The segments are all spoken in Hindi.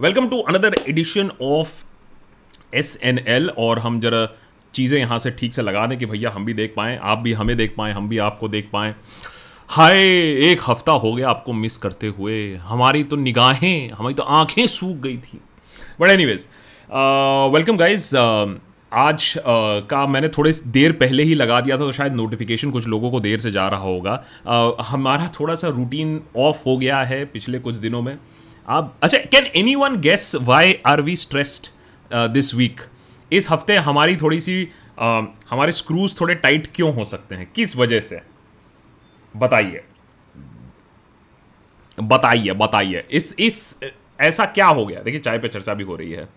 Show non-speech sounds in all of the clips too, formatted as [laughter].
Welcome to another edition of S N L और हम जरा चीज़ें यहाँ से ठीक से लगा दें कि भैया हम भी देख पाएँ आप भी हमें देख पाएँ हम भी आपको देख पाएँ। हाय एक हफ़्ता हो गया आपको मिस करते हुए। हमारी तो निगाहें हमारी तो आँखें सूख गई थी। But anyways welcome guys आज uh, का मैंने थोड़े देर पहले ही लगा दिया था तो शायद नोटिफिकेशन कुछ लोगों को देर से जा रहा होगा। Uh, हमारा थोड़ा सा रूटीन ऑफ़ हो गया है पिछले कुछ दिनों में। आप अच्छा can anyone guess why are we stressed this week इस हफ़्ते हमारी थोड़ी सी uh, हमारे स्क्रूज थोड़े टाइट क्यों हो सकते हैं? किस वजह से? बताइए। बताइए बताइए। इस इस ऐसा क्या हो गया? देखिए चाय पे चर्चा भी हो रही है।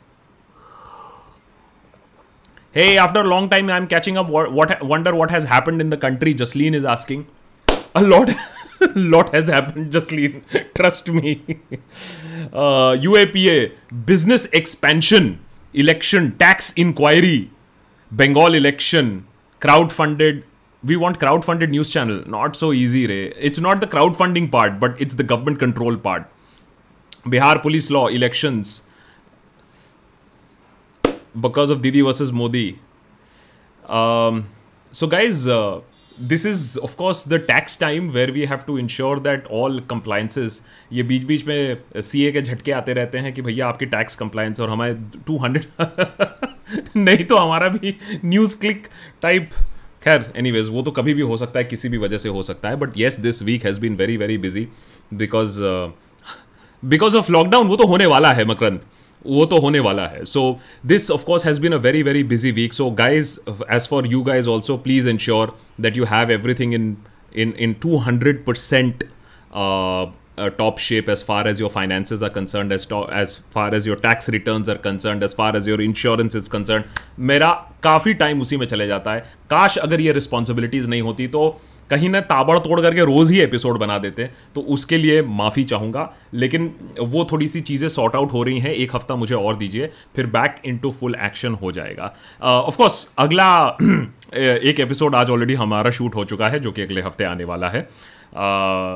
Hey, after a long time, I'm catching up. What, what wonder what has happened in the country? Jasleen is asking. [laughs] lot has happened, Jasleen. Trust me. Uh, UAPA, business expansion, election, tax inquiry, Bengal election, crowd-funded. We want crowd-funded news channel. Not so easy, Ray. It's not the crowdfunding part, but it's the government control part. Bihar police law, elections, because of Didi versus Modi. Um, so, guys, uh, this is of course the tax time time we have to ensure that all compliances, ये बीच बीच में सी ए के झटके आते रहते हैं कि भैया आपकी टैक्स कंप्लायंस और हमारे 200 [laughs] नहीं तो हमारा भी न्यूज़ क्लिक टाइप खैर एनीवेज वो तो कभी भी हो सकता है, किसी भी वजह से हो सकता है but yes this week has been very very busy because because of lockdown वो तो होने वाला है, मकरंद। वो तो होने वाला है। So this of course has been a very very busy week so guys as for you guys also please ensure that you have everything in in in two hundred percent top shape as far as your finance are concern as as far as your tax return are concern as far as your insurance is concern मेरा काफ़ी टाइम उसी में चले जाता है। काश अगर ये रिस्पॉन्सिबिलिटीज नहीं होती तो कहीं ना ताबड़ तोड़ करके रोज़ ही एपिसोड बना देते तो उसके लिए माफ़ी चाहूँगा। लेकिन वो थोड़ी सी चीज़ें सॉर्ट आउट हो रही हैं एक हफ़्ता मुझे और दीजिए फिर बैक इनटू फुल एक्शन हो जाएगा। ऑफकोर्स uh, अगला [clears throat] एक एपिसोड आज ऑलरेडी हमारा शूट हो चुका है जो कि अगले हफ़्ते आने वाला है।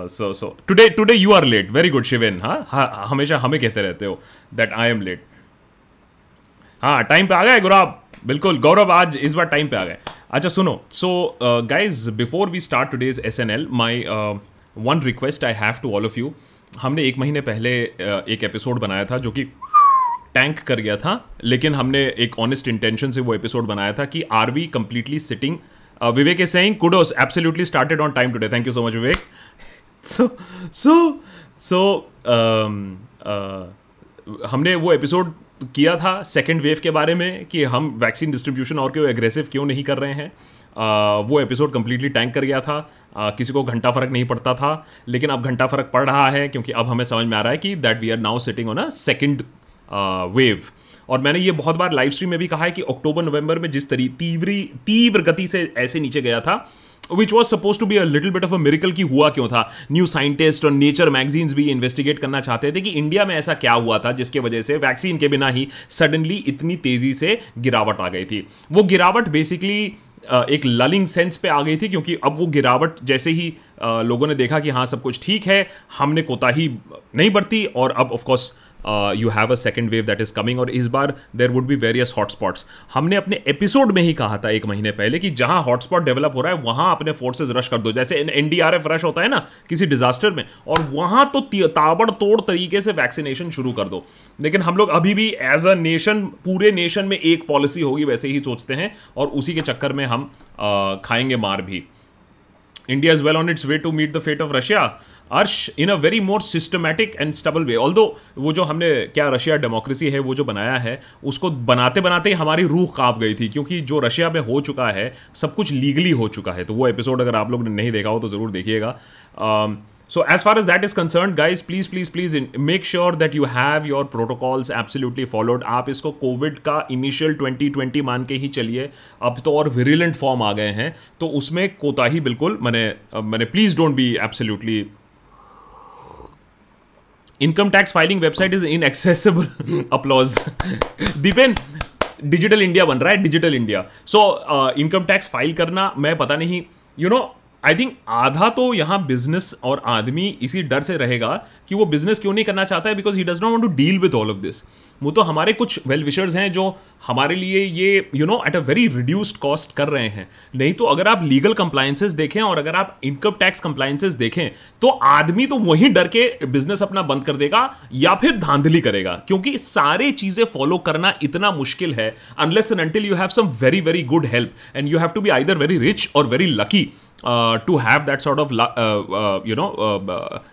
So so today today you are late very good Shiven हाँ? हमेशा हमें कहते रहते हो दैट आई एम लेट हाँ टाइम पे आ गए गुराब। बिल्कुल गौरव आज इस बार टाइम पे आ गए। अच्छा सुनो. So guys before we start today's S N L my one request I have to all of you हमने एक महीने पहले uh, एक एपिसोड बनाया था जो कि टैंक कर गया था लेकिन हमने एक ऑनेस्ट इंटेंशन से वो एपिसोड बनाया था कि are we completely sitting Vivek is saying kudos absolutely started on time today thank you so much Vivek so so so हमने वो एपिसोड किया था सेकेंड वेव के बारे में कि हम वैक्सीन डिस्ट्रीब्यूशन और क्यों एग्रेसिव क्यों नहीं कर रहे हैं। Uh, वो एपिसोड कम्प्लीटली टैंक कर गया था। uh, किसी को घंटा फ़र्क नहीं पड़ता था। लेकिन अब घंटा फ़र्क पड़ रहा है क्योंकि अब हमें समझ में आ रहा है कि that we are now sitting on a second wave और मैंने ये बहुत बार लाइव स्ट्रीम में भी कहा है कि अक्टूबर नवंबर में जिस तरी तीव्र तीव्र गति से ऐसे नीचे गया था which was suppose to be a little bit of a miracle की हुआ क्यों था? न्यू साइंटिस्ट और नेचर मैगजीन्स भी इन्वेस्टिगेट करना चाहते थे कि इंडिया में ऐसा क्या हुआ था, जिसके वजह से वैक्सीन के बिना ही सडनली इतनी तेज़ी से गिरावट आ गई थी। वो गिरावट बेसिकली एक ललिंग सेंस पे आ गई थी क्योंकि अब वो गिरावट जैसे ही लोगों ने देखा कि हाँ सब कुछ ठीक है, हमने कोताही नहीं बरती और अब of course you have a second wave that is coming और इस बार there would be various hotspots हमने अपने एपिसोड में ही कहा था एक महीने पहले कि जहाँ हॉटस्पॉट डेवलप हो रहा है वहाँ अपने फोर्सेज रश कर दो। जैसे N D R F rush होता है ना किसी डिजास्टर में और वहाँ तो ताबड़ तोड़ तरीके से वैक्सीनेशन शुरू कर दो। लेकिन हम लोग अभी भी एज अ नेशन पूरे नेशन में एक पॉलिसी होगी वैसे ही सोचते हैं और उसी के चक्कर में हम uh, खाएँगे मार भी। India is well on its way to meet the fate of Russia अर्श in a very more systematic and stable way all वो जो हमने क्या रशिया डेमोक्रेसी है वो जो बनाया है उसको बनाते बनाते ही हमारी रूह काँप गई थी क्योंकि जो रशिया में हो चुका है सब कुछ लीगली हो चुका है। तो वो एपिसोड अगर आप लोग ने नहीं देखा हो तो ज़रूर देखिएगा। So as far as that is concerned, guys, please, please, please make sure that you have your protocols absolutely followed. आप इसको कोविड का इनिशियल 2020 मान के ही चलिए। अब तो और विरिलेंट फॉर्म आ गए हैं। तो उसमें कोताही बिल्कुल मैंने मैंने please don't be absolutely income tax filing website is inaccessible applause Dipen digital India बन रहा है digital India so income tax file करना, मैं पता नहीं। यू नो आई थिंक आधा तो यहाँ बिज़नेस और आदमी इसी डर से रहेगा कि वो बिज़नेस क्यों नहीं करना चाहता है? Because he does not want to deal with all of this वो तो हमारे कुछ वेल विशर्स हैं जो हमारे लिए ये you know at a very reduced cost कर रहे हैं। नहीं तो अगर आप लीगल कंप्लाइंसेस देखें और अगर आप इनकम टैक्स कंप्लाइंसेस देखें तो आदमी तो वही डर के बिज़नेस अपना बंद कर देगा या फिर धांधली करेगा, क्योंकि सारे चीज़ें फॉलो करना इतना मुश्किल है unless and until you have some very very good help and you have to be either very rich or very lucky to have that sort of you know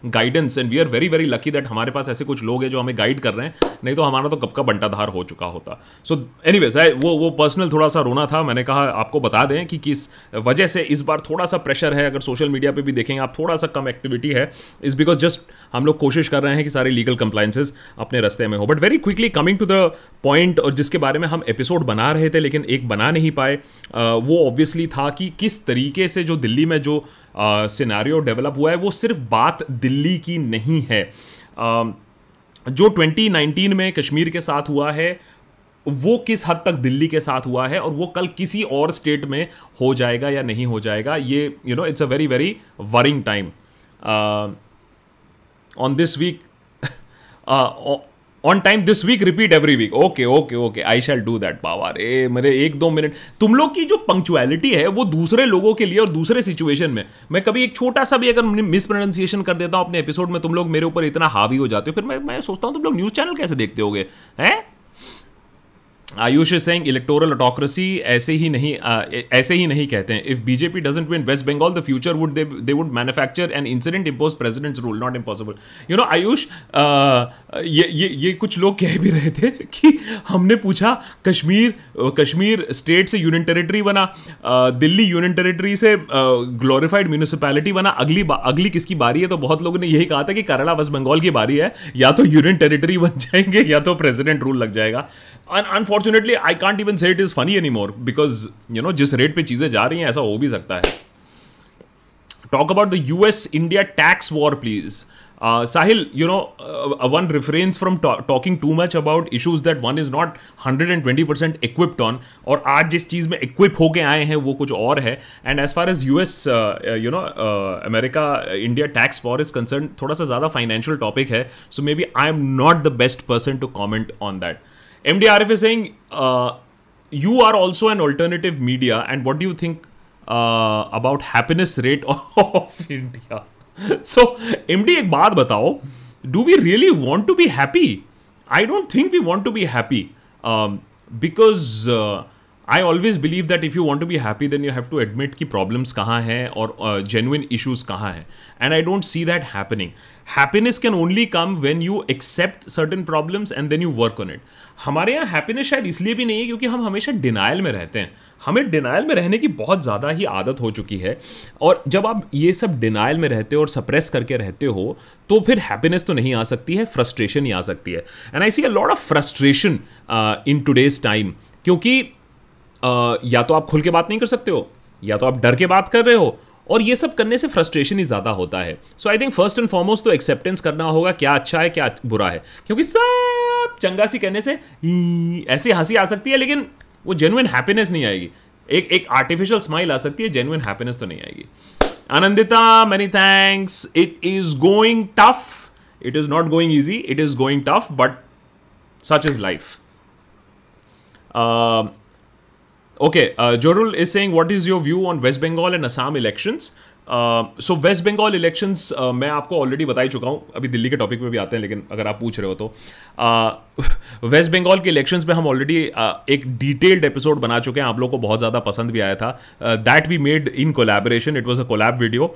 guidance and we are very very lucky that हमारे पास ऐसे कुछ लोग हैं जो हमें गाइड कर रहे हैं। नहीं तो हमारा तो कब का बंटाधार हो चुका होता। सो एनी वेज वो वो पर्सनल थोड़ा सा रोना था। मैंने कहा आपको बता दें कि किस वजह से इस बार थोड़ा सा प्रेशर है। अगर सोशल मीडिया पर भी देखेंगे आप थोड़ा सा कम एक्टिविटी है। इज़ बिकॉज़ जस्ट हम लोग कोशिश कर रहे हैं कि सारे लीगल कंप्लाइंसेज अपने रस्ते में हो। But very quickly coming to the point और जिसके बारे में हम एपिसोड बना रहे थे लेकिन एक बना नहीं पाए uh, वो ऑब्वियसली था कि किस तरीके से जो दिल्ली में जो सिनारियो डेवलप हुआ है, वो सिर्फ़ बात दिल्ली की नहीं है। जो 2019 में कश्मीर के साथ हुआ है, वो किस हद तक दिल्ली के साथ हुआ है और वो कल किसी और स्टेट में हो जाएगा या नहीं हो जाएगा, ये you know it's a very very worrying time on this week on time this week repeat every week okay okay okay I shall do that power ए मेरे एक दो मिनट तुम लोग की जो पंक्चुअलिटी है, वो दूसरे लोगों के लिए और दूसरे सिचुएशन में. मैं कभी एक छोटा सा भी अगर मिस प्रोनाउंसिएशन कर देता हूँ अपने एपिसोड में, तुम लोग मेरे ऊपर इतना हावी हो जाते हो, फिर मैं मैं सोचता हूँ तुम लोग न्यूज़ चैनल कैसे देखते हो गए हैं? आयुष सेइंग इलेक्टोरल ऑटोक्रेसी ऐसे ही नहीं आ, ऐसे ही नहीं कहते हैं। If BJP doesn't win West Bengal the future would they they would manufacture and incident impose president's rule not impossible you know Ayush ये ये ये कुछ लोग कह भी रहे थे कि हमने पूछा कश्मीर कश्मीर स्टेट से यूनियन टेरिटरी बना दिल्ली यूनियन टेरिटरी से ग्लोरीफाइड म्यूनिसपैलिटी बना अगली अगली किसकी बारी है? तो बहुत लोगों ने यही कहा था कि केरला वेस्ट बंगाल की बारी है। या तो यूनियन टेरिटरी बन जाएँगे या तो प्रेसिडेंट रूल लग जाएगा। Unfortunately I can't even say it is funny any more because you know जिस रेट पे चीज़ें जा रही हैं ऐसा हो भी सकता है। Talk about the US India tax war please Uh, Sahil, you know, uh, one refrains from talking too much about issues that one is not 120% equipped on और आज जिस चीज़ में equip होके आए हैं वो कुछ और है। And as far as U S you know America India tax war is concern थोड़ा सा ज़्यादा फाइनेंशियल टॉपिक है। So may be I am not the best person to comment on that MDRF is saying uh, you are also an alternative media, and what do you think uh, about happiness rate [laughs] of India? so, MD, एक बात बताओ, do we really want to be happy? I don't think we want to be happy um, because uh, I always believe that if you want to be happy then you have to admit कि प्रॉब्लम्स कहाँ हैं और जेन्युन uh, इशूज़ कहाँ हैं. And I don't see that happening happiness can only come when you accept certain problems and then you work on it हमारे यहाँ हैप्पीनेस शायद इसलिए भी नहीं है क्योंकि हम हमेशा डिनाइल में रहते हैं. हमें डिनाइल में रहने की बहुत ज़्यादा ही आदत हो चुकी है. और जब आप ये सब डिनाइल में रहते हो और सप्रेस करके रहते हो तो फिर हैप्पीनेस तो नहीं आ सकती है फ्रस्ट्रेशन ही आ सकती है. And I see a lot of frustration in today's time क्योंकि या तो आप खुल के बात नहीं कर सकते हो, या तो आप डर के बात कर रहे हो, और ये सब करने से फ्रस्ट्रेशन ही ज़्यादा होता है। So I think first and foremost तो एक्सेप्टेंस करना होगा, क्या अच्छा है, क्या बुरा है। क्योंकि सब चंगा सी कहने से ऐसी हँसी आ सकती है, लेकिन वो जेनुइन हैप्पीनेस नहीं आएगी। एक एक आर्टिफिशियल स्माइल आ सकती है जेनुइन हैप्पीनेस तो नहीं आएगी। Anandita many thanks it is going tough it is not going easy it is going tough but such is life Okay, uh, Jorul is saying, what is your view on West Bengal and Assam elections? So West Bengal elections मैं आपको ऑलरेडी बता ही चुका हूँ अभी दिल्ली के टॉपिक में भी आते हैं लेकिन अगर आप पूछ रहे हो तो। [laughs] वेस्ट बंगाल के इलेक्शंस में हम ऑलरेडी uh, एक डिटेल्ड एपिसोड बना चुके हैं आप लोग को बहुत ज़्यादा पसंद भी आया था। That we made in collaboration it was a collab video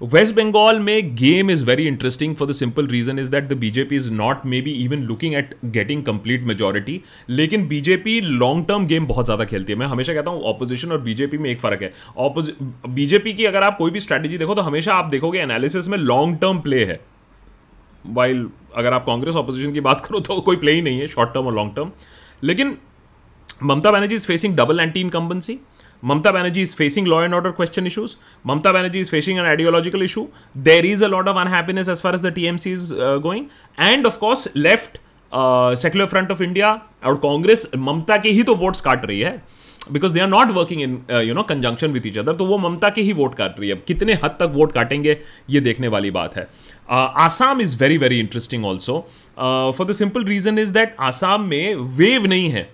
West Bengal में game is very interesting for the simple reason is that the BJP is not may be even looking at getting complete majority लेकिन बीजेपी लॉन्ग टर्म गेम बहुत ज़्यादा खेलती है। मैं हमेशा कहता हूँ ऑपोजिशन और बीजेपी में एक फ़र्क है। बीजेपी की अगर आप कोई भी स्ट्रैटेजी देखो तो हमेशा आप देखोगे एनालिसिस में लॉन्ग टर्म प्ले है। वाइल अगर आप कांग्रेस ऑपोजिशन की बात करो तो कोई प्ले ही नहीं है शॉर्ट टर्म और लॉन्ग टर्म लेकिन Mamata Banerjee is facing double anti incumbency Mamata Banerjee is facing law and order question issues Mamata Banerjee is facing an ideological issue there is a lot of unhappiness as far as the T M C is going and of course left secular front of India और कांग्रेस ममता के ही तो वोट्स काट रही है because they are not working in you know conjunction with each other तो वो ममता के ही वोट काट रही है अब कितने हद तक वोट काटेंगे, ये देखने वाली बात है. Assam is very very interesting also for the simple reason is that Assam में वेव नहीं है.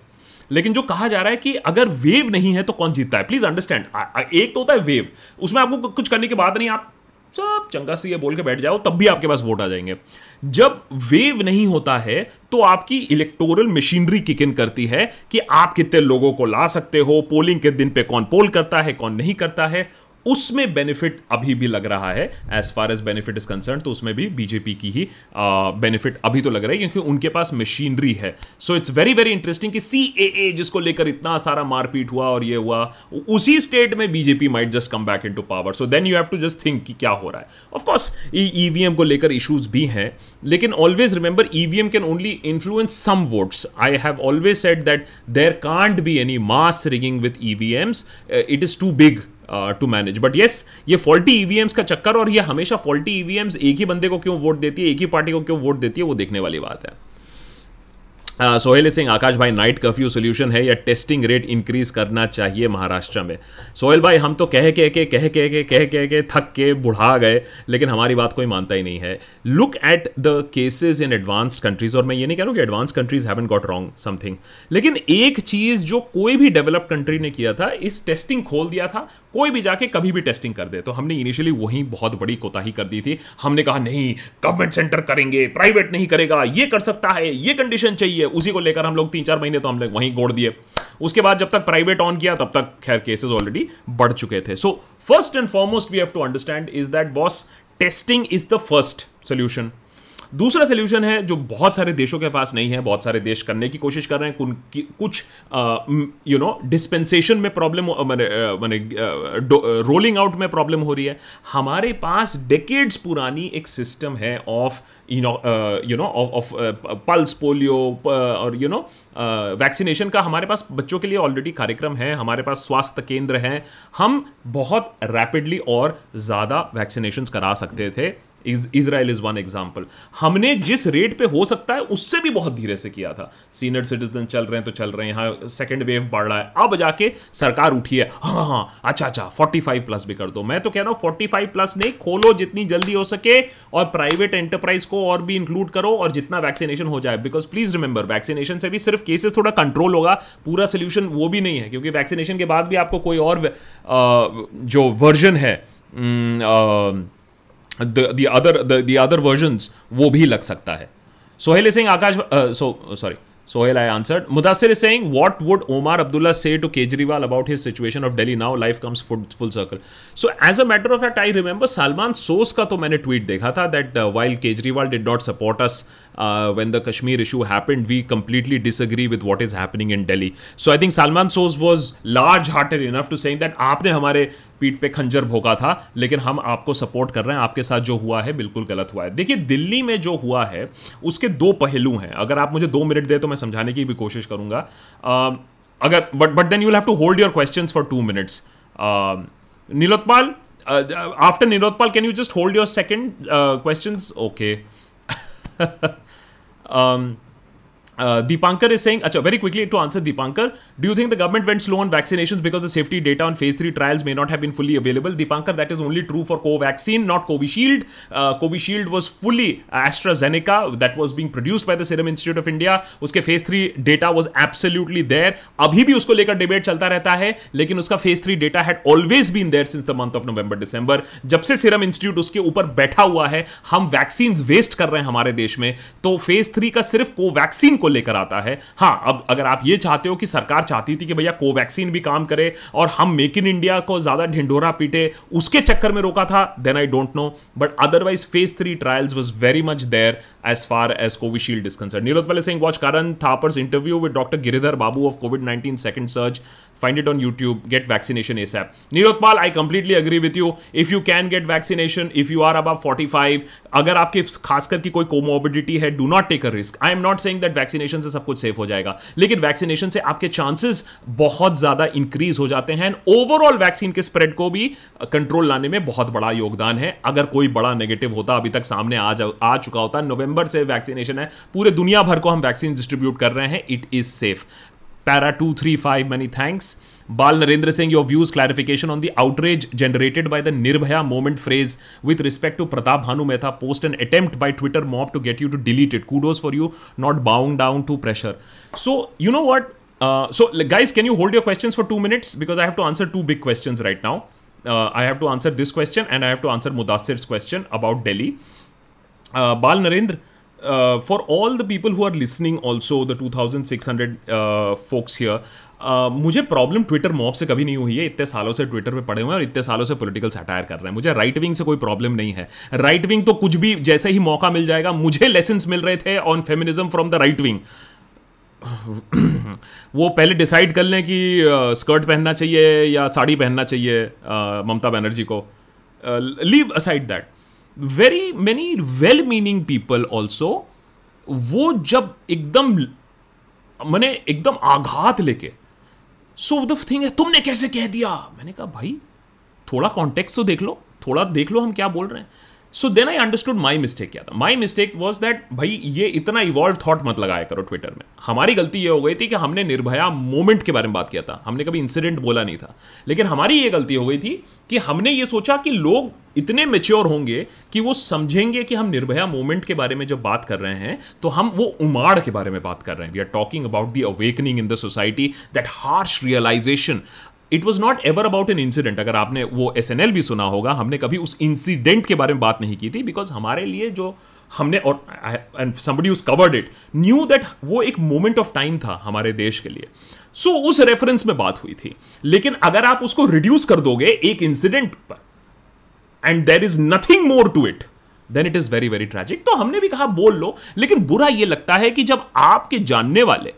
लेकिन जो कहा जा रहा है कि अगर वेव नहीं है तो कौन जीतता है? प्लीज़ अंडरस्टैंड एक तो होता है वेव उसमें आपको कुछ करने की बात नहीं, आप सब चंगा सी ये बोल के बैठ जाओ, तब भी आपके पास वोट आ जाएँगे. जब वेव नहीं होता है तो आपकी इलेक्टोरल मशीनरी किक इन करती है कि आप कितने लोगों को ला सकते हो पोलिंग के दिन पे कौन पोल करता है, कौन नहीं करता है. उसमें बेनिफिट अभी भी लग रहा है। As far as benefit is concern तो उसमें भी बीजेपी की ही बेनिफिट अभी तो लग रहा है, क्योंकि उनके पास मशीनरी है। So it's very very interesting कि सी ए जिसको लेकर इतना सारा मारपीट हुआ और ये हुआ, उसी स्टेट में BJP might just come back into power so then you have to just think कि क्या हो रहा है। ऑफकोर्स ईवीएम को लेकर इशूज भी हैं, लेकिन always remember EVM can only influence some votes I have always set that there can't be any mass rigging with EVMs it is too big to manage but yes ये फॉल्टी ईवीएम्स का चक्कर और ये हमेशा फॉल्टी ईवीएम्स एक ही बंदे को क्यों वोट देती है, एक ही पार्टी को क्यों वोट देती है, वो देखने वाली बात है। सोहेल सिंह आकाश भाई नाइट कर्फ्यू सोल्यूशन है या टेस्टिंग रेट इंक्रीज करना चाहिए महाराष्ट्र में? सोहेल भाई, हम तो कह कह के, कह कह के, कह कह के थक के बुढ़ा गए, लेकिन हमारी बात कोई मानता ही नहीं है। Look at the cases in advanced countries और मैं ये नहीं कह रहा हूँ कि advance countries haven't got wrong something लेकिन एक चीज़ जो कोई भी डेवलप कंट्री ने किया था, इस टेस्टिंग खोल दिया था, कोई भी जाके कभी भी टेस्टिंग कर दे। तो हमने इनिशियली वही बहुत बड़ी कोताही कर दी थी। हमने कहा, नहीं गवर्नमेंट सेंटर करेंगे प्राइवेट नहीं करेगा, ये कर सकता है, ये कंडीशन चाहिए उसी को लेकर हम लोग तीन चार महीने तो हम लोग वहीं गोड़ दिए। उसके बाद जब तक प्राइवेट ऑन किया, तब तक खैर केसेस ऑलरेडी बढ़ चुके थे। So first and foremost we have to understand is that boss testing is the first solution दूसरा सोल्यूशन है जो बहुत सारे देशों के पास नहीं है, बहुत सारे देश करने की कोशिश कर रहे हैं कुछ यू नो डिस्पेंसेशन में प्रॉब्लम मैंने रोलिंग आउट में प्रॉब्लम हो रही है। हमारे पास डेकेड्स पुरानी एक सिस्टम है of you know you know of pulse polio और यू नो वैक्सीनेशन का हमारे पास बच्चों के लिए ऑलरेडी कार्यक्रम है, हमारे पास स्वास्थ्य केंद्र हैं। हम बहुत रैपिडली और ज़्यादा वैक्सीनेशन करा सकते थे। इसराइल इज़ वन एग्ज़ाम्पल हमने जिस रेट पे हो सकता है, उससे भी बहुत धीरे से किया था। सीनियर सिटीजन चल रहे हैं तो चल रहे हैं। यहाँ सेकेंड वेव बढ़ रहा है। अब जाके सरकार उठी है। हाँ हाँ अच्छा अच्छा 45 प्लस भी कर दो। मैं तो कह रहा हूँ 45 प्लस नहीं, खोलो जितनी जल्दी हो सके और प्राइवेट एंटरप्राइज को और भी इंक्लूड करो और जितना वैक्सीनेशन हो जाए। बिकॉज़ प्लीज़ रिमेंबर वैक्सीनेशन से भी सिर्फ़ केसेस थोड़ा कंट्रोल होगा। पूरा सोल्यूशन वो भी नहीं है। क्योंकि वैक्सीनेशन के बाद भी आपको कोई और जो वर्जन है the other the other versions वो भी लग सकता है Sohail Singh Akash so sorry Sohail, I answered. Mudassir is saying, what would Omar Abdullah say to Kejriwal about his situation of Delhi now? Life comes full, full circle. So, as a matter of fact, I remember Salman Sos का तो मैंने tweet देखा था that uh, while Kejriwal did not support us uh, when the Kashmir issue happened, we completely disagree with what is happening in Delhi. So, I think Salman Sos was large-hearted enough to saying that आपने हमारे पीठ पे खंजर भोगा था लेकिन हम आपको सपोर्ट कर रहे हैं आपके साथ जो हुआ है बिल्कुल गलत हुआ है। देखिए दिल्ली में जो हुआ है उसके दो पहलू हैं। अगर आप मुझे दो मिनट दे तो मैं समझाने की भी कोशिश करूँगा। Uh, अगर but but then you have to hold your question for two minutes Nilotpal after Nilotpal can you just hold your second question okay Um, Uh, Deepankar is saying, Achha, very quickly to answer Deepankar, do you think the government went slow on vaccinations because the safety data on phase 3 trials may not have been fully available? Deepankar, that is only true for Covaxin, not Covishield. Uh, Covishield was fully AstraZeneca that was being produced by the Serum Institute of India. उसके phase 3 data was absolutely there. अभी भी उसको लेकर डिबेट चलता रहता है लेकिन उसका phase 3 data had always been there since the month of November, December. जब से Serum Institute उसके ऊपर बैठा हुआ है हम वैक्सीन वेस्ट कर रहे हैं हमारे देश में तो फ़ेज़ थ्री का सिर्फ़ कोवैक्सीन को लेकर आता है हाँ अब अगर आप ये चाहते हो कि सरकार चाहती थी कि भैया कोवैक्सीन भी काम करे और हम मेक इन इंडिया को ज़्यादा ढिंडोरा पीटे, उसके चक्कर में रोका था then I don't know but otherwise phase three trials was very much there as far as Covishield is concern Neeraj पहले Singh watch Karan Thapar's interview with Dr. Giridhar Babu of COVID-19 second surge. Find it on YouTube. Get vaccination ASAP. Nirotpal, I completely agree with you. If you can get vaccination, if you are above 45, अगर आपके खासकर की कोई कोमोबिडिटी है do not take a risk I am not saying that vaccination से सब कुछ सेफ़ हो जाएगा लेकिन वैक्सीनेशन से आपके चांसेस बहुत ज़्यादा इंक्रीज हो जाते हैं ओवरऑल वैक्सीन के स्प्रेड को भी कंट्रोल लाने में बहुत बड़ा योगदान है अगर कोई बड़ा नेगेटिव होता अभी तक सामने आ, जा आ चुका होता नवंबर से वैक्सीनेशन है पूरे दुनिया भर को हम वैक्सीन डिस्ट्रीब्यूट कर रहे हैं it is safe Para 235, many thanks. Bal Narendra saying your views, clarification on the outrage generated by the Nirbhaya moment phrase with respect to Pratap Bhanu Mehta post an attempt by Twitter mob to get you to delete it. Kudos for you not bowing down to pressure. So, you know what? Uh, so, guys, can you hold your questions for two minutes? Because I have to answer two big questions right now. Uh, I have to answer this question and I have to answer Mudassir's question about Delhi. Uh, Bal Narendra, uh, for all the people who are listening also the 2600 uh, folks here Uh, मुझे प्रॉब्लम ट्विटर मॉब से कभी नहीं हुई है। इतने सालों से ट्विटर पे पड़े हुए हैं और इतने सालों से पॉलिटिकल सटायर कर रहे हैं। मुझे राइट विंग से कोई प्रॉब्लम नहीं है। राइट विंग तो कुछ भी जैसे ही मौका मिल जाएगा मुझे लेसन मिल रहे थे on feminism from the right wing वो पहले डिसाइड कर लें कि स्कर्ट पहनना चाहिए या साड़ी पहनना चाहिए ममता बनर्जी को। Leave aside that very many well meaning people also वो जब एकदम, मैंने एकदम आघात लेके सो द थिंग है, तुमने कैसे कह दिया? मैंने कहा, भाई, थोड़ा कॉन्टेक्स्ट तो देख लो, थोड़ा देख लो हम क्या बोल रहे हैं. So then I understood my mistake क्या था? माई मिस्टेक वॉज़ दैट भाई, ये इतना इवॉल्व थॉट मत लगाया करो ट्विटर में। हमारी गलती ये हो गई थी कि हमने निर्भया मोमेंट के बारे में बात किया था। हमने कभी इंसिडेंट बोला नहीं था। लेकिन हमारी ये गलती हो गई थी कि हमने ये सोचा कि लोग इतने मेच्योर होंगे कि वो समझेंगे कि हम निर्भया मोमेंट के बारे में जब बात कर रहे हैं तो हम वो उमाड़ के बारे में बात कर रहे हैं। We are talking about the awakening in the society that harsh realization it was not ever about an incident अगर आपने वो एस एन एल भी सुना होगा हमने कभी उस इंसिडेंट के बारे में बात नहीं की थी बिकॉज़ हमारे लिए जो हमने और एंड समबडी उस कवर्ड इट न्यू दैट वो एक मोमेंट ऑफ़ टाइम था हमारे देश के लिए। सो so, उस रेफरेंस में बात हुई थी। लेकिन अगर आप उसको रिड्यूस कर दोगे एक इंसिडेंट पर and there is nothing more to it then it is very very tragic तो हमने भी कहा बोल लो। लेकिन बुरा यह लगता है कि जब आपके जानने वाले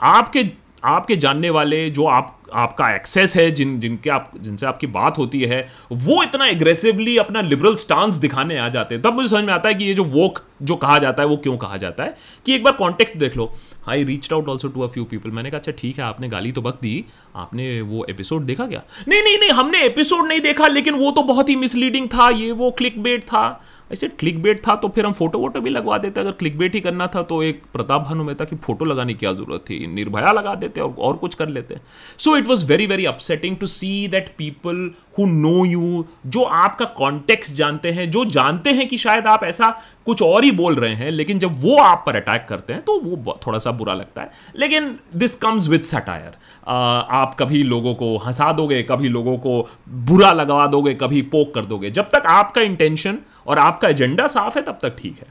आपके आपके जानने वाले जो आप आपका एक्सेस है जिन जिनके आप जिनसे आपकी बात होती है वो इतना एग्रेसिवली अपना लिबरल स्टांस दिखाने आ जाते हैं। तब मुझे समझ में आता है कि ये जो वोक जो कहा जाता है वो क्यों कहा जाता है? कि एक बार कॉन्टेक्स्ट देख लो। I reach out also to a few people मैंने कहा अच्छा ठीक है आपने गाली तो बक दी। आपने वो एपिसोड देखा क्या? नहीं नहीं नहीं हमने एपिसोड नहीं देखा लेकिन वो तो बहुत ही मिसलीडिंग था। ये वो क्लिक बेट था। ऐसे क्लिक बेट था तो फिर हम फ़ोटो वोटो भी लगवा देते। अगर क्लिक बेट ही करना था तो एक प्रताप भानु मेहता की फ़ोटो लगाने की क्या ज़रूरत थी? निर्भया लगा देते और, और कुछ कर लेते। So it was very very upsetting to see that people who know you जो आपका कॉन्टेक्स्ट जानते हैं, जो जानते हैं कि शायद आप ऐसा कुछ और ही बोल रहे हैं, लेकिन जब वो आप पर अटैक करते हैं तो वो थोड़ा सा बुरा लगता है। लेकिन दिस कम्स विथ सटायर आप कभी लोगों को हंसा दोगे, कभी लोगों को बुरा लगवा दोगे, कभी पोक कर दोगे। जब तक आपका इंटेंशन और आपका एजेंडा साफ़ है, तब तक ठीक है।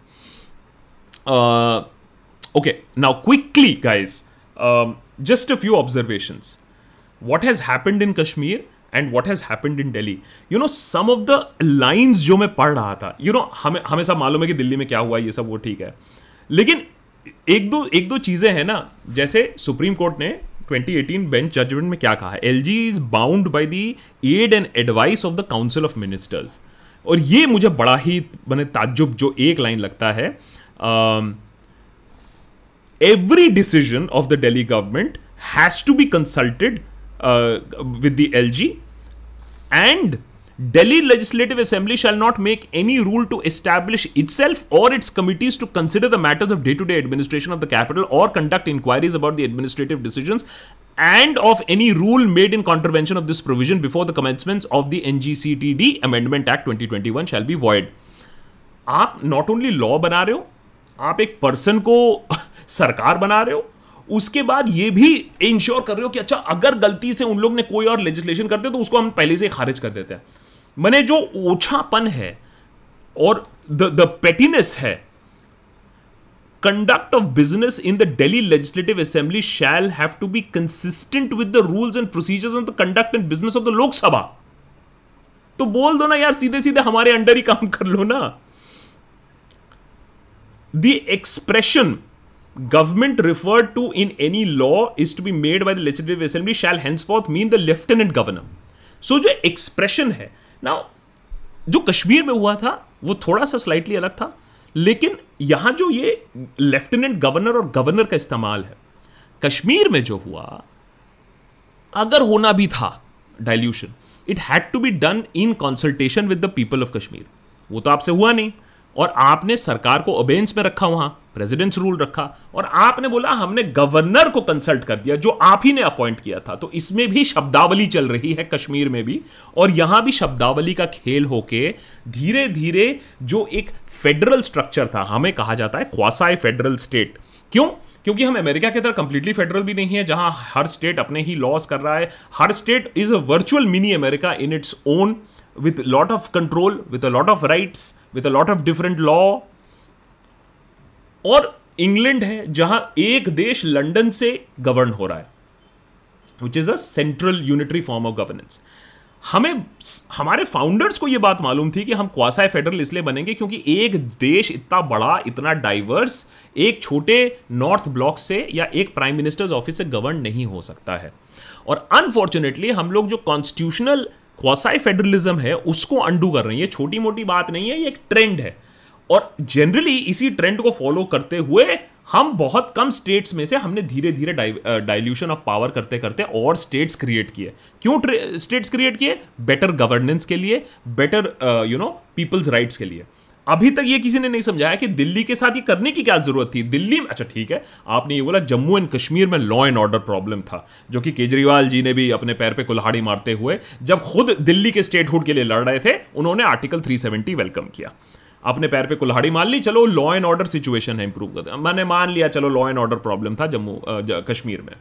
Okay now quickly guys just a few observation what has happened in Kashmir and what has happened in Delhi you know some of the lines जो मैं पढ़ रहा था यू you नो know, हमें हमें सब मालूम है कि दिल्ली में क्या हुआ ये सब वो ठीक है। लेकिन एक दो एक दो चीज़ें हैं ना जैसे सुप्रीम कोर्ट ने 2018 बेंच जजमेंट में क्या कहा है? L G is bound by the aid and advice of the council of ministers और ये मुझे बड़ा ही मैंने ताजुब जो एक लाइन लगता है every decision of the Delhi government has to be consulted with the L G and Delhi Legislative Assembly shall not make any rule to establish itself or its committees to consider the matters of day to day administration of the capital or conduct inquiries about the administrative decisions and of any rule made in contravention of this provision before the commencement of the NGCTD Amendment Act 2021 shall be void. आप नॉट ओनली लॉ बना रहे हो आप एक पर्सन को सरकार बना रहे हो उसके बाद ये भी इंश्योर कर रहे हो कि अच्छा अगर गलती से उन लोग ने कोई और लेजिस्लेशन करते तो उसको हम पहले से खारिज कर देते हैं। मैंने जो ओछापन है और द पेटीनेस है conduct of business in the Delhi legislative assembly shall have to be consistent with the rules and procedures on the conduct and business of the Lok Sabha तो बोल दो ना यार सीधे सीधे हमारे अंडर ही काम कर लो ना। The expression government referred to in any law is to be made by the legislative assembly shall henceforth mean the lieutenant governor. So, जो एक्सप्रेशन है ना जो कश्मीर में हुआ था, वो थोड़ा सा स्लाइटली अलग था, लेकिन यहाँ जो ये लेफ्टिनेंट गवर्नर और गवर्नर का इस्तेमाल है, कश्मीर में जो हुआ, अगर होना भी था dilution it had to be done in consultation with the people of Kashmir. वो तो आपसे हुआ नहीं। और आपने सरकार को अबेंस में रखा वहाँ प्रेसिडेंट्स रूल रखा, और आपने बोला हमने गवर्नर को कंसल्ट कर दिया, जो आप ही ने अपॉइंट किया था। तो इसमें भी शब्दावली चल रही है कश्मीर में भी, और यहाँ भी शब्दावली का खेल होके धीरे धीरे जो एक फेडरल स्ट्रक्चर था, हमें कहा जाता है क्वासाई फेडरल स्टेट क्यों? क्योंकि हम अमेरिका की तरह कंप्लीटली फेडरल भी नहीं है, जहाँ हर स्टेट अपने ही लॉस कर रहा है। हर state is a virtual mini America in its own with a lot of control, with a lot of rights, with a lot of different law. और इंग्लैंड है जहाँ एक देश लंदन से गवर्न हो रहा है which is a central unitary form of governance हमें हमारे फाउंडर्स को यह बात मालूम थी कि हम क्वासाई फेडरल इसलिए बनेंगे क्योंकि एक देश इतना बड़ा इतना डाइवर्स एक छोटे नॉर्थ ब्लॉक से या एक प्राइम मिनिस्टर्स ऑफ़िस से गवर्न नहीं हो सकता है और अनफॉर्चुनेटली हम लोग जो कॉन्स्टिट्यूशनल क्वासाई फेडरलिज्म है, उसको अंडू कर रहे हैं। ये छोटी मोटी बात नहीं है, ये एक ट्रेंड है। और जनरली इसी ट्रेंड को फॉलो करते हुए हम बहुत कम स्टेट्स में से हमने धीरे धीरे डाइल्यूशन ऑफ़ पावर करते करते और स्टेट्स क्रिएट किए। क्यों स्टेट्स क्रिएट किए? बेटर गवर्नेंस के लिए better you know people's rights के लिए। अभी तक ये किसी ने नहीं समझाया कि दिल्ली के साथ ये करने की क्या ज़रूरत थी। दिल्ली में अच्छा ठीक है। आपने ये बोला जम्मू एंड कश्मीर में लॉ एंड ऑर्डर प्रॉब्लम था, जो कि केजरीवाल जी ने भी अपने पैर पे कुल्हाड़ी मारते हुए जब खुद दिल्ली के स्टेटहुड के लिए लड़ रहे थे, उन्होंने आर्टिकल 370 वेलकम किया। अपने पैर पे कुल्हाड़ी मान ली, चलो लॉ एंड ऑर्डर सिचुएशन है इंप्रूव करते मैंने मान लिया, चलो लॉ एंड ऑर्डर प्रॉब्लम था जम्मू कश्मीर में।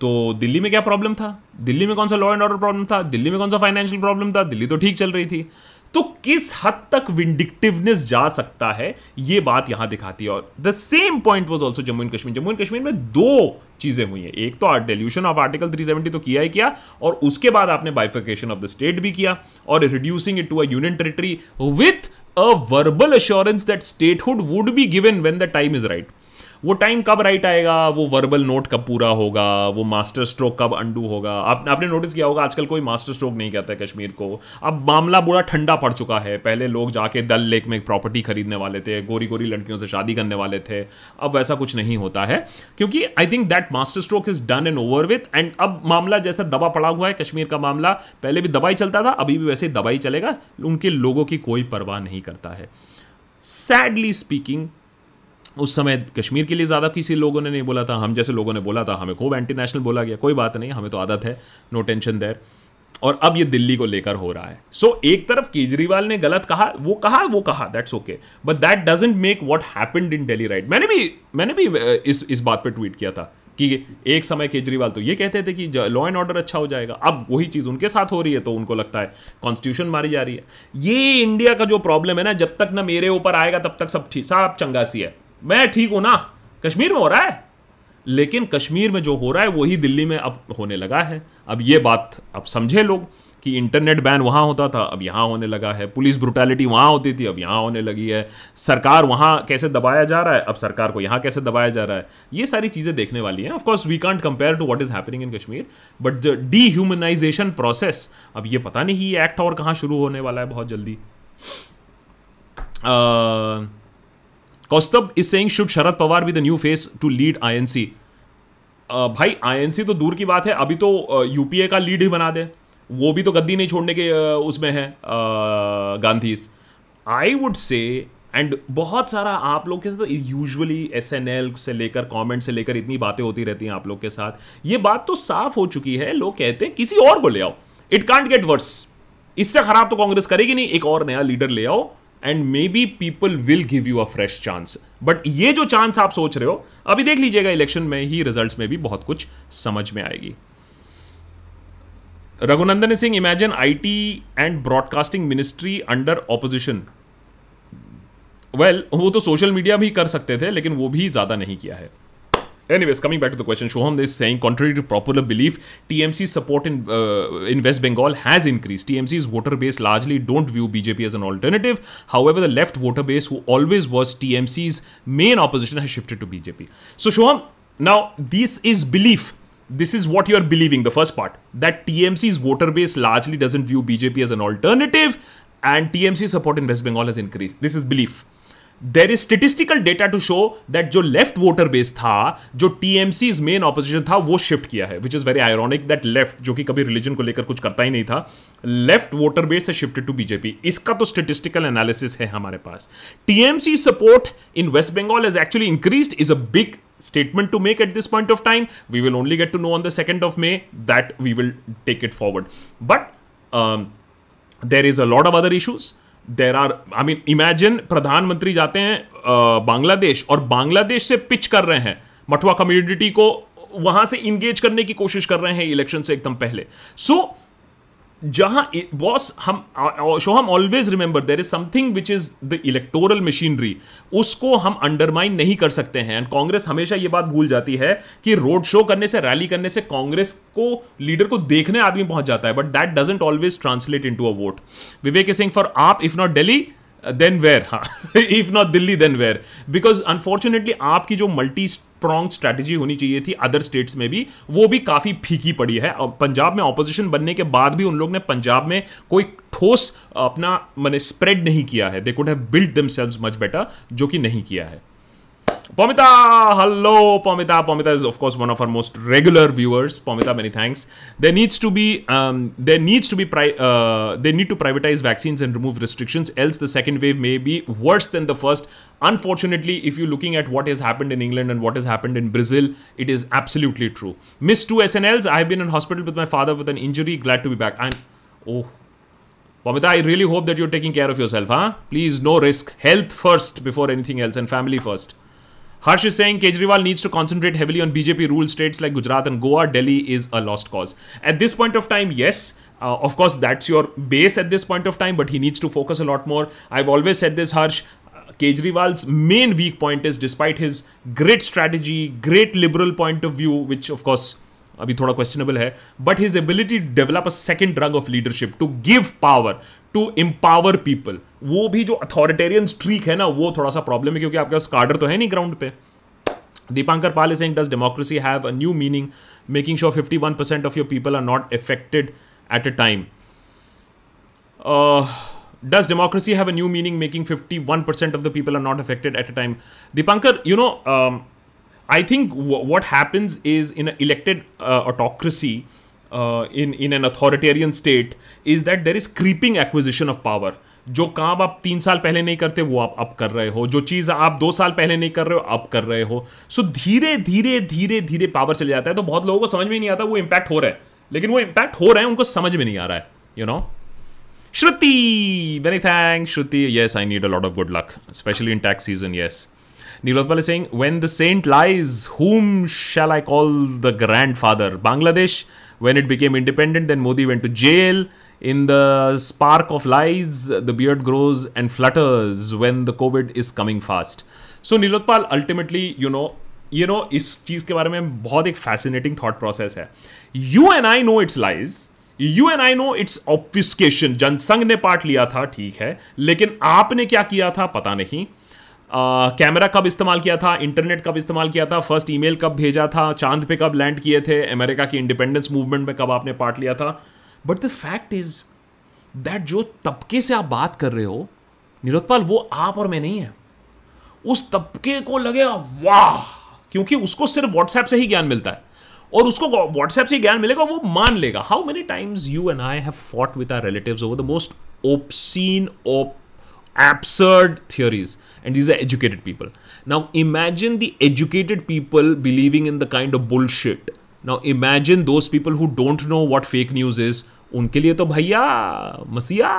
तो दिल्ली में क्या प्रॉब्लम था? दिल्ली में कौन सा लॉ एंड ऑर्डर प्रॉब्लम था? दिल्ली में कौन सा फाइनेंशियल प्रॉब्लम था? दिल्ली तो ठीक चल रही थी। तो किस हद तक विंडिक्टिवनेस जा सकता है? ये बात यहाँ दिखाती है। और the same point was also Jammu and Kashmir. Jammu and Kashmir में दो चीज़ें हुई हैं। एक तो डेल्यूशन ऑफ़ आर्टिकल 370 तो किया ही किया, और उसके बाद आपने बाइफिकेशन ऑफ़ द स्टेट भी किया, और reducing it to a union territory with a verbal assurance that statehood would be given when the time is right वो टाइम कब राइट आएगा? वो वर्बल नोट कब पूरा होगा? वो मास्टर स्ट्रोक कब अंडू होगा? आप, आपने नोटिस किया होगा आजकल कोई मास्टर स्ट्रोक नहीं कहता है कश्मीर को। अब मामला बुरा ठंडा पड़ चुका है। पहले लोग जाके दल लेक में प्रॉपर्टी खरीदने वाले थे गोरी गोरी लड़कियों से शादी करने वाले थे। अब वैसा कुछ नहीं होता है क्योंकि I think that master stroke is done and over with and अब मामला जैसा दबा पड़ा हुआ है कश्मीर का मामला पहले भी दबाई चलता था अभी भी वैसे ही दबाई चलेगा उनके लोगों की कोई परवाह नहीं करता है। सैडली स्पीकिंग उस समय कश्मीर के लिए ज़्यादा किसी लोगों ने नहीं बोला था। हम जैसे लोगों ने बोला था हमें खूब एंटी नेशनल बोला गया कोई बात नहीं हमें तो आदत है नो टेंशन देर और अब ये दिल्ली को लेकर हो रहा है। सो so, एक तरफ़ केजरीवाल ने गलत कहा वो कहा वो कहा that's okay but that doesn't make what happened in Delhi right मैंने भी मैंने भी इस इस बात पे ट्वीट किया था कि एक समय केजरीवाल तो ये कहते थे कि लॉ एंड ऑर्डर अच्छा हो जाएगा अब वही चीज़ उनके साथ हो रही है तो उनको लगता है कॉन्स्टिट्यूशन मारी जा रही है। ये इंडिया का जो प्रॉब्लम है ना जब तक ना मेरे ऊपर आएगा तब तक सब ठीक सब चंगासी है। मैं ठीक हूँ ना? कश्मीर में हो रहा है? लेकिन कश्मीर में जो हो रहा है, वही दिल्ली में अब होने लगा है। अब ये बात, अब समझे लोग कि इंटरनेट बैन वहाँ होता था, अब यहाँ होने लगा है। पुलिस ब्रुटैलिटी वहाँ होती थी, अब यहाँ होने लगी है। सरकार वहाँ कैसे दबाया जा रहा है? अब सरकार को यहाँ कैसे दबाया जा रहा है? ये सारी चीज़ें देखने वाली हैं। Of course we can't compare to what is happening in Kashmir but the dehumanisation process अब ये पता नहीं ये एक्ट और कहाँ शुरू होने वाला है बहुत जल्दी। Kaustubh is saying should Sharad Pawar be the new face to lead INC भाई आईएनसी तो दूर की बात है, अभी तो यूपीए का लीड ही बना दे। वो भी तो गद्दी नहीं छोड़ने के उसमें है Gandhi I would say and बहुत सारा आप लोग के साथ यूजुअली एस एन एल से लेकर कमेंट से लेकर इतनी बातें होती रहती हैं आप लोग के साथ। ये बात तो साफ़ हो चुकी है, लोग कहते हैं, किसी और को ले आओ। इट कांट गेट वर्स इससे खराब तो कांग्रेस करेगी नहीं, एक और नया लीडर ले आओ। And maybe people will give you a fresh chance but ये जो चांस आप सोच रहे हो, अभी देख लीजिएगा इलेक्शन में ही रिज़ल्ट में भी बहुत कुछ समझ में आएगी। Raghunandan Singh imagine IT and broadcasting ministry under opposition well वो तो सोशल मीडिया भी कर सकते थे, लेकिन वो भी ज़्यादा नहीं किया है। Anyways, coming back to the question, Shoham is saying, contrary to popular belief, TMC's support in uh, in West Bengal has increased. TMC's voter base largely don't view BJP as an alternative. However, the left voter base, who always was TMC's main opposition, has shifted to BJP. So, Shoham, now this is belief. This is what you are believing. The first part that TMC's voter base largely doesn't view BJP as an alternative, and TMC support in West Bengal has increased. This is belief. There is statistical data to show that जो लेफ़्ट वोटर बेस था जो टीएमसी मेन ऑपोजिशन था वो शिफ्ट किया है which is very ironic that left जो कि कभी रिलीजन को लेकर कुछ करता ही नहीं था लेफ़्ट वोटर बेस है शिफ्टेड टू बीजेपी इसका तो स्टेटिस्टिकल एनालिसिस है हमारे पास TMC support in West Bengal is actually increase is a big statement to make at this point of time. We will only get to know on the 2nd of May that we will take it forward. But um, there is a lot of other issues. There are I mean imagine प्रधानमंत्री जाते हैं बांग्लादेश और बांग्लादेश से पिच कर रहे हैं। मठुआ कम्युनिटी को वहाँ से इंगेज करने की कोशिश कर रहे हैं इलेक्शन से एकदम पहले। सो so, जहाँ बॉस हम शो, हम always remember there is something which is the electoral machinery उसको हम अंडरमाइन नहीं कर सकते हैं। एंड कांग्रेस हमेशा ये बात भूल जाती है कि रोड शो करने से रैली करने से कांग्रेस को लीडर को देखने आदमी पहुँच जाता है। But that doesn't always translate into a vote Vivek Singh for आप if not Delhi then where हाँ [laughs] if not Delhi then where because unfortunately आपकी जो मल्टी स्ट्रॉन्ग स्ट्रैटेजी होनी चाहिए थी अदर स्टेट्स में भी, वो भी काफ़ी फीकी पड़ी है। और पंजाब में ऑपोजिशन बनने के बाद भी उन लोग ने पंजाब में कोई ठोस अपना, मैंने स्प्रेड नहीं किया है। They could have build themselves much better जो कि नहीं किया है। Pomita, hello, Pomita. Pomita is of course one of our most regular viewers. Pomita, many thanks. There needs to be um, there needs to be uh, they need to privatize vaccines and remove restrictions. Else, the second wave may be worse than the first. Unfortunately, if you're looking at what has happened in England and what has happened in Brazil, it is absolutely true. Missed two SNLs. I've been in hospital with my father with an injury. Glad to be back. I'm oh. Pomita, I really hope that you're taking care of yourself, huh? Please, no risk. Health first before anything else, and family first. Harsh is saying Kejriwal needs to concentrate heavily on BJP ruled states like Gujarat and Goa. Delhi is a lost cause. At this point of time, yes. Uh, of course, that's your base at this point of time, but he needs to focus a lot more. I've always said this, Harsh. Kejriwal's main weak point is despite his great strategy, great liberal point of view, which of course अभी थोड़ा क्वेश्चनेबल है but his ability develop a second drug of leadership to give power to empower people वो भी जो अथॉरिटेरियन स्ट्रीक है ना, वो थोड़ा सा प्रॉब्लम है क्योंकि आपके पास कार्डर तो है नहीं ग्राउंड पे। Deepankar Pal Singh does democracy have a new meaning making sure fifty one percent of your people are not affected at a time does democracy have a new meaning making fifty one percent of the people are not affected at a time Deepankar you know I think what happens is in a elected autocracy in in an authoritarian state is that there is creeping acquisition of power जो काम आप तीन साल पहले नहीं करते वो आप अब कर रहे हो। जो चीज़ आप दो साल पहले नहीं कर रहे हो अब कर रहे हो। सो so, धीरे धीरे धीरे धीरे पावर चले जाता है। तो बहुत लोगों को समझ में नहीं आता वो इम्पैक्ट हो रहा है। लेकिन वो इम्पैक्ट हो रहे हैं उनको समझ में नहीं आ रहा है you know Shruti very thank Shruti. Yes I need a lot of good luck specially in tax season yes Nilotpal is saying, when the saint lies, whom shall I call the grandfather? Bangladesh, When it became independent, then Modi went to jail. In the spark of lies, the beard grows and flutters when the COVID is coming fast. So Nilotpal ultimately, you know, you know, इस चीज़ के बारे में बहुत एक फैसिनेटिंग थॉट प्रोसेस है you and I know it's lies you and I know it's obfuscation Jana Sangh ने पार्ट लिया था ठीक है लेकिन आपने क्या किया था पता नहीं कैमरा कब इस्तेमाल किया था, इंटरनेट कब इस्तेमाल किया था फ़र्स्ट ईमेल कब भेजा था, चाँद पे कब लैंड किए थे, अमेरिका की इंडिपेंडेंस मूवमेंट में कब आपने पार्ट लिया था? But the fact is that जो तबके से आप बात कर रहे हो निरोत्पाल वो आप और मैं नहीं है। उस तबके को लगेगा वाह! क्योंकि उसको सिर्फ़ व्हाट्सएप से ही ज्ञान मिलता है। और उसको व्हाट्सएप से ज्ञान मिलेगा, वो मान लेगा। How many times you and I have fought with our relatives over the most obscene op absurd theories and these are educated people now imagine the educated people believing in the kind of bullshit now imagine those people who don't know what fake news is उनके लिए तो भैया मसिया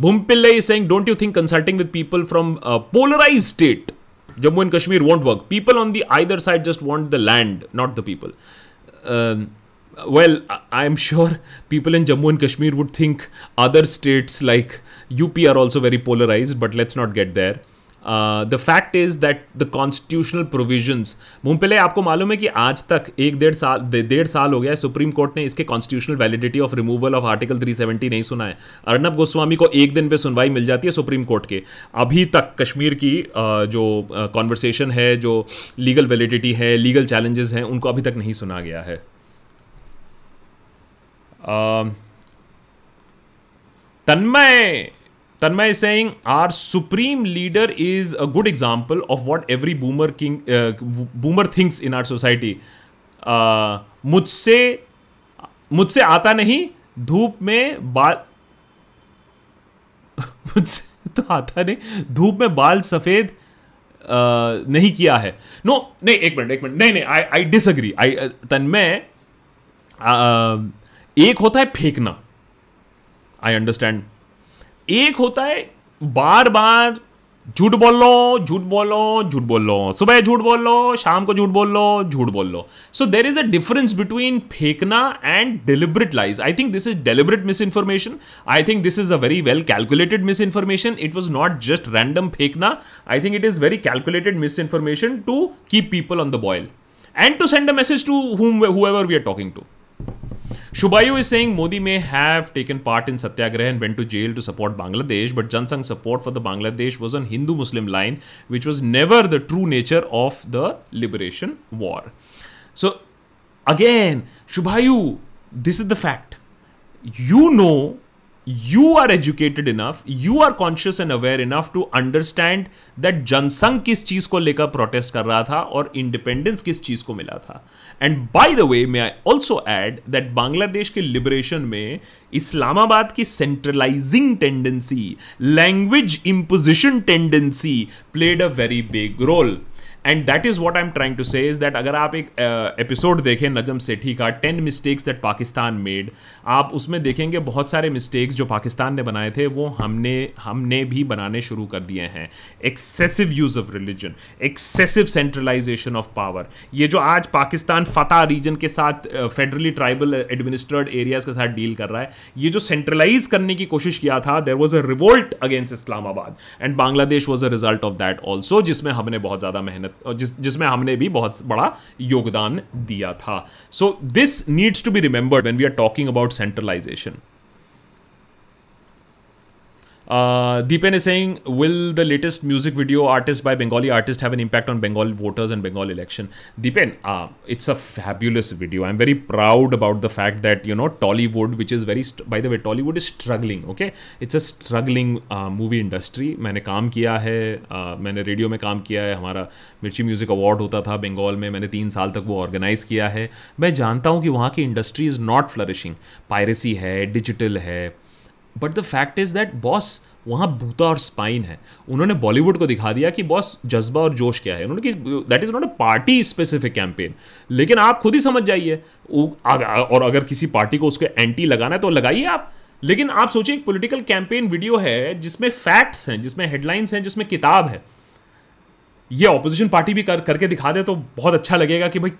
Bhumpille is saying, don't you think consulting with people from a polarized state, Jammu and Kashmir won't work? People on the either side just want the land, not the people. Um, well, I'm sure people in Jammu and Kashmir would think other states like UP are also very polarized, but let's not get there. The fact is that the constitutional provisions मुमपिले आपको मालूम है कि आज तक एक डेढ़ साल डेढ़ साल हो गया है सुप्रीम कोर्ट ने इसके constitutional validity of removal of article 370 नहीं सुना है अर्नब गोस्वामी को एक दिन पे सुनवाई मिल जाती है सुप्रीम कोर्ट के अभी तक कश्मीर की जो कॉन्वर्सेशन है जो लीगल वैलिडिटी है लीगल चैलेंजेस हैं उनको अभी तक नहीं सुना गया है Tanmay Tanmay saying our supreme leader is a good example of what every boomer king boomer things in our society मुझसे मुझसे आता नहीं धूप में बाल [laughs] मुझसे तो आता नहीं धूप में बाल सफ़ेद आ, नहीं किया है। नो नहीं एक मिनट एक मिनट नहीं नहीं आई आई डिसअग्री आई तन्मय एक होता है फेंकना। आई अंडरस्टैंड एक होता है बार बार झूठ बोल लो झूठ बोलो झूठ बोल लो सुबह झूठ बोल लो शाम को झूठ बोल लो झूठ बोल लो so there is a difference between फेंकना and deliberate lies I think this is deliberate misinformation I think this is a very well calculated misinformation it was not just random फेंकना. I think it is very calculated misinformation to keep people on the boil and to send a message to whom, whoever we are talking to. Shubayu is saying Modi may have taken part in Satyagraha and went to jail to support Bangladesh, but Jansangh support for the Bangladesh was on Hindu Muslim line, which was never the true nature of the liberation war. So, again, Shubhayu, this is the fact. You know you are educated enough, you are conscious and aware enough to understand that Jansangh किस चीज़ को लेकर प्रोटेस्ट कर रहा था और इंडिपेंडेंस किस चीज़ को मिला था। And by the way may I also add that Bangladesh के लिबरेशन में इस्लामाबाद की centralising tendency language imposition tendency played a very big role and that is what I am trying to say is that अगर आप एक एपिसोड देखें नजम सेठी का ten mistakes that Pakistan made आप उसमें देखेंगे बहुत सारे मिस्टेक्स जो पाकिस्तान ने बनाए थे, वो हमने हमने भी बनाने शुरू कर दिए हैं। Excessive use of religion excessive centralisation of power ये जो आज पाकिस्तान फतेह रीजन के साथ फेडरली ट्राइबल एडमिनिस्ट्रेड एरियाज़ के साथ डील कर रहा है, ये जो सेंट्रलाइज करने की कोशिश किया था there was a revolt against Islamabad and Bangladesh was a result of that also जिसमें हमने बहुत ज़्यादा मेहनत जिस, जिसमें हमने भी बहुत बड़ा योगदान दिया था। So this needs to be remembered when we are talking about centralisation Deepen is saying will the latest music video artist by Bengali artist have an impact on Bengal voters and Bengal election Deepen it's a fabulous video I am very proud about the fact that you know Tollywood which is very by the way Tollywood is struggling okay it's a struggling movie industry मैंने काम किया है uh, मैंने रेडियो में काम किया है हमारा मिर्ची म्यूज़िक अवार्ड होता था बंगाल में मैंने तीन साल तक वो ऑर्गेनाइज किया है। मैं जानता हूँ कि वहाँ की industry is not flourishing piracy है डिजिटल है but the fact is that boss वहाँ भूता और स्पाइन है। उन्होंने बॉलीवुड को दिखा दिया कि बॉस जज्बा और जोश क्या है। उन्होंने कि that is not a party specific campaign लेकिन आप खुद ही समझ जाइए और अगर किसी पार्टी को उसके एंटी लगाना है तो लगाइए आप। लेकिन आप सोचिए एक पोलिटिकल कैंपेन वीडियो है जिसमें फैक्ट्स हैं, जिसमें हेडलाइंस हैं, जिसमें किताब है। ये ऑपोजिशन पार्टी भी कर, करके दिखा दे तो बहुत अच्छा लगेगा कि भाई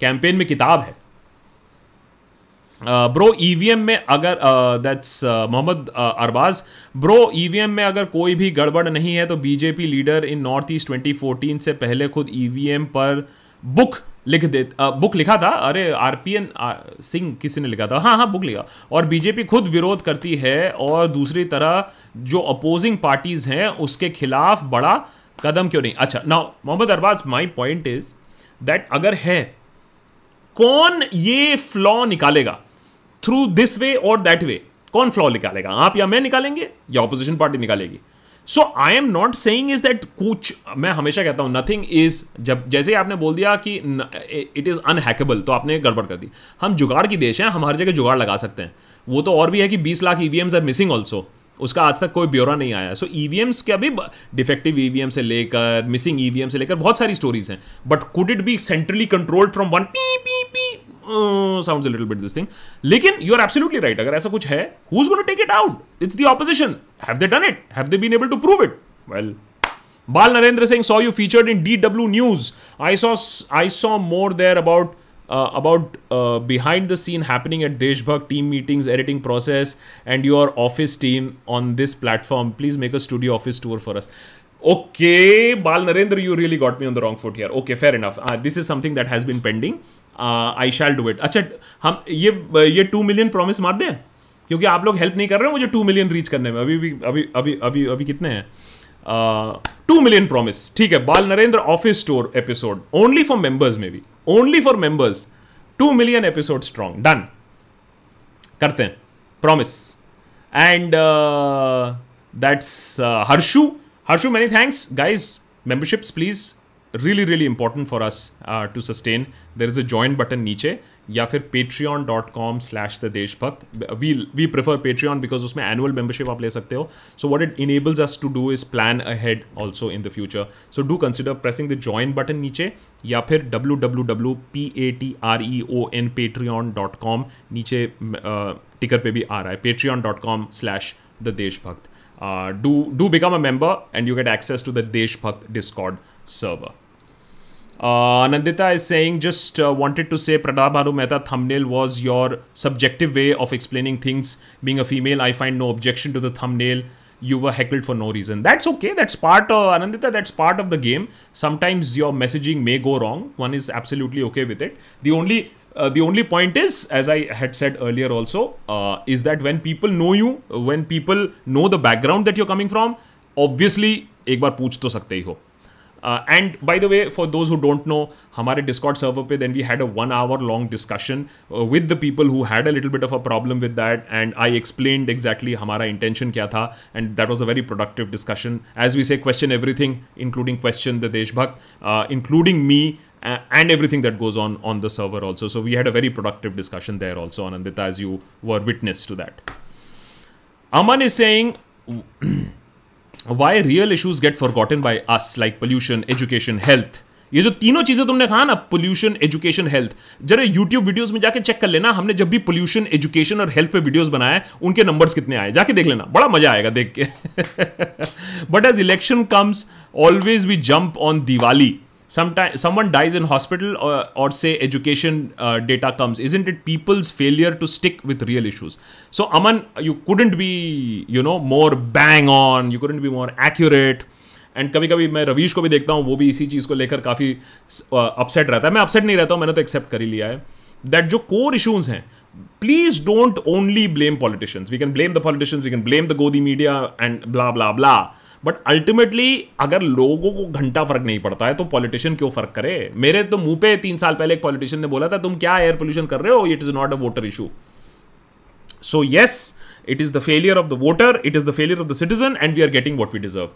कैंपेन में किताब है। ब्रो ईवीएम में अगर that's Mohammed Arbaz, bro EVM में अगर कोई भी गड़बड़ नहीं है तो BJP leader in North East 2014 से पहले खुद ईवीएम पर बुक लिख दे बुक लिखा था। अरे आरपीएन सिंह किसी ने लिखा था? हाँ हाँ बुक लिखा। और बीजेपी खुद विरोध करती है और दूसरी तरह जो अपोजिंग पार्टीज़ हैं, उसके खिलाफ बड़ा कदम क्यों नहीं? अच्छा now Mohammed Arbaz my point is that अगर है, कौन ये फ्लॉ निकालेगा? थ्रू दिस वे और दैट वे कौन फ्लॉ निकालेगा? आप या मैं निकालेंगे या ऑपोजिशन पार्टी निकालेगी? So I am not saying is that कुछ, मैं हमेशा कहता हूँ नथिंग इज़ जब, जैसे आपने बोल दिया कि इट इज़ अनहैकेबल तो आपने गड़बड़ कर दी। हम जुगाड़ की देश हैं, हम हर जगह जुगाड़ लगा सकते हैं। वो तो और भी है कि 20 lakh EVM are missing also उसका आज तक कोई ब्यौरा नहीं आया। सो ई वी एम्स के अभी डिफेक्टिव ई वी एम से लेकर मिसिंग ई वी एम से लेकर बहुत सारी स्टोरीज हैं। But could it be centrally controlled from one P P P sounds a little bit this thing लेकिन यू आर एब्सोल्युटली राइट अगर ऐसा कुछ है who is gonna take it out it's the opposition have they done it have they been able to prove it well Bal Narendra saw saw you featured in DW News. I saw I saw more there about uh, about uh, behind the scene happening at Deshbhakt team meetings, editing process, and your office team on this platform. Please make a studio office tour for us. Okay, Bal Narendra, you really got me on the wrong foot here. Okay, fair enough. Uh, this is something that has been pending. I shall do it अच्छा हम ये ये टू मिलियन प्रॉमिस मार दें क्योंकि आप लोग हेल्प नहीं कर रहे हैं मुझे टू मिलियन रीच करने में अभी भी अभी अभी अभी अभी कितने हैं टू मिलियन प्रॉमिस ठीक है, Bal Narendra office store episode only for members में भी only for members two million episode strong done करते हैं. Promise and that's Harshu Harshu many thanks guys memberships please really really important for us to sustain there is a joint button नीचे या फिर Patreon dot com slash the Deshbhakt we we prefer Patreon because उसमें एनुअल मेंबरशिप आप ले सकते हो. So what it enables us to do is plan ahead also in the future so do consider pressing the join button नीचे या फिर W W W P A T R E O N Patreon dot com नीचे टिकर पे भी आ रहा है. Patreon dot com slash the Deshbhakt do do become a member and you get access to the Deshbhakt Discord server Uh, Nandita is saying, just uh, wanted to say Pradab Bharu Mehta thumbnail was your subjective way of explaining things. Being a female, I find no objection to the thumbnail. You were heckled for no reason. That's okay. That's part, uh, Anandita, that's part of the game. Sometimes your messaging may go wrong. One is absolutely okay with it. The only uh, the only point is, as I had said earlier also, uh, is that when people know you, when people know the background that you're coming from, obviously एक बार पूछ तो सकते ही हो and by the way for those who don't know हमारे डिस्कॉट सर्वर पे then we had a one hour long discussion with the people who had a little bit of a problem with that and I explained exactly हमारा इंटेंशन क्या था and that was a very productive discussion as we say question everything including question the देशभक्त including me and everything that goes on on the server also so we had a very productive discussion there also anandita as you were witness to that aman is saying why real issues get forgotten by us like pollution education health ये जो तीनों चीज़ें तुमने कहा ना पोल्यूशन एजुकेशन हेल्थ जरा यूट्यूब वीडियोस में जाके चेक कर लेना, हमने जब भी पोल्यूशन एजुकेशन और हेल्थ पे वीडियोस बनाए, उनके नंबर्स कितने आए? जाके देख लेना, बड़ा मज़ा आएगा देख के। But as election comes always we jump on Diwali someone dies in hospital or say education data comes isn't it people's failure to stick with real issues so Aman you couldn't be you know more bang on you couldn't be more accurate and कभी कभी मैं रवीश को भी देखता हूँ, वो भी इसी चीज़ को लेकर काफ़ी अपसेट uh, रहता है। मैं अपसेट नहीं रहता हूँ, मैंने तो एक्सेप्ट कर ही लिया है। दैट जो कोर इशूज हैं please don't only blame politicians we can blame the politicians we can blame the Godi media and blah blah blah but ultimately अगर लोगों को घंटा फ़र्क नहीं पड़ता है तो पॉलिटिशियन क्यों फ़र्क करे? मेरे तो मुँह पे तीन साल पहले एक पॉलिटिशियन ने बोला था, तुम क्या एयर पोल्यूशन कर रहे हो? It is not a voter issue so yes it is the failure of the voter it is the failure of the citizen and we are getting what we deserve